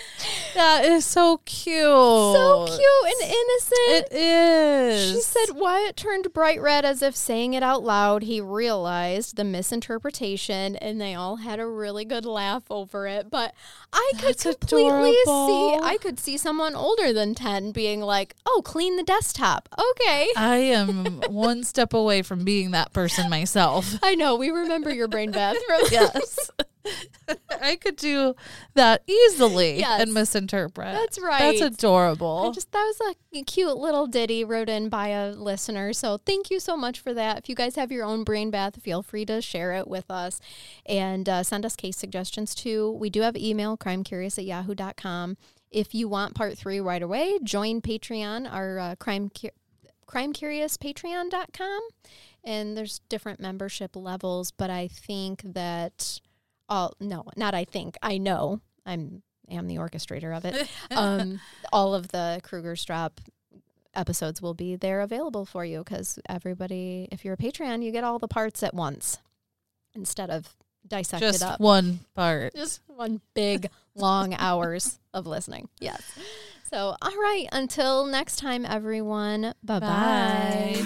that is so cute. So cute and innocent. It is. She said Wyatt turned bright red as if saying it out loud. He realized the misinterpretation and they all had a really good laugh over it. But I could completely adorable. see I could see someone older than 10 being like, "Oh, clean the desktop." Okay. I am one step away from being that person myself. I know, we remember your brain bath Yes. I could do that easily Yes. and misinterpret. That's right. That's adorable. I just that was a cute little ditty wrote in by a listener. So thank you so much for that. If you guys have your own brain bath, feel free to share it with us and uh, send us case suggestions too. We do have email crimecurious at yahoo.com. If you want part three right away, join Patreon, our uh, crime cu- crimecuriouspatreon.com. And there's different membership levels, but I think that all no, not I think, I know. I'm am the orchestrator of it um, all of the Krugersdorp episodes will be there available for you because everybody, if you're a Patreon, you get all the parts at once instead of dissected Just up. one part. Just one big long hours of listening. Yes. So, all right. Until next time, everyone. Bye-bye. Bye.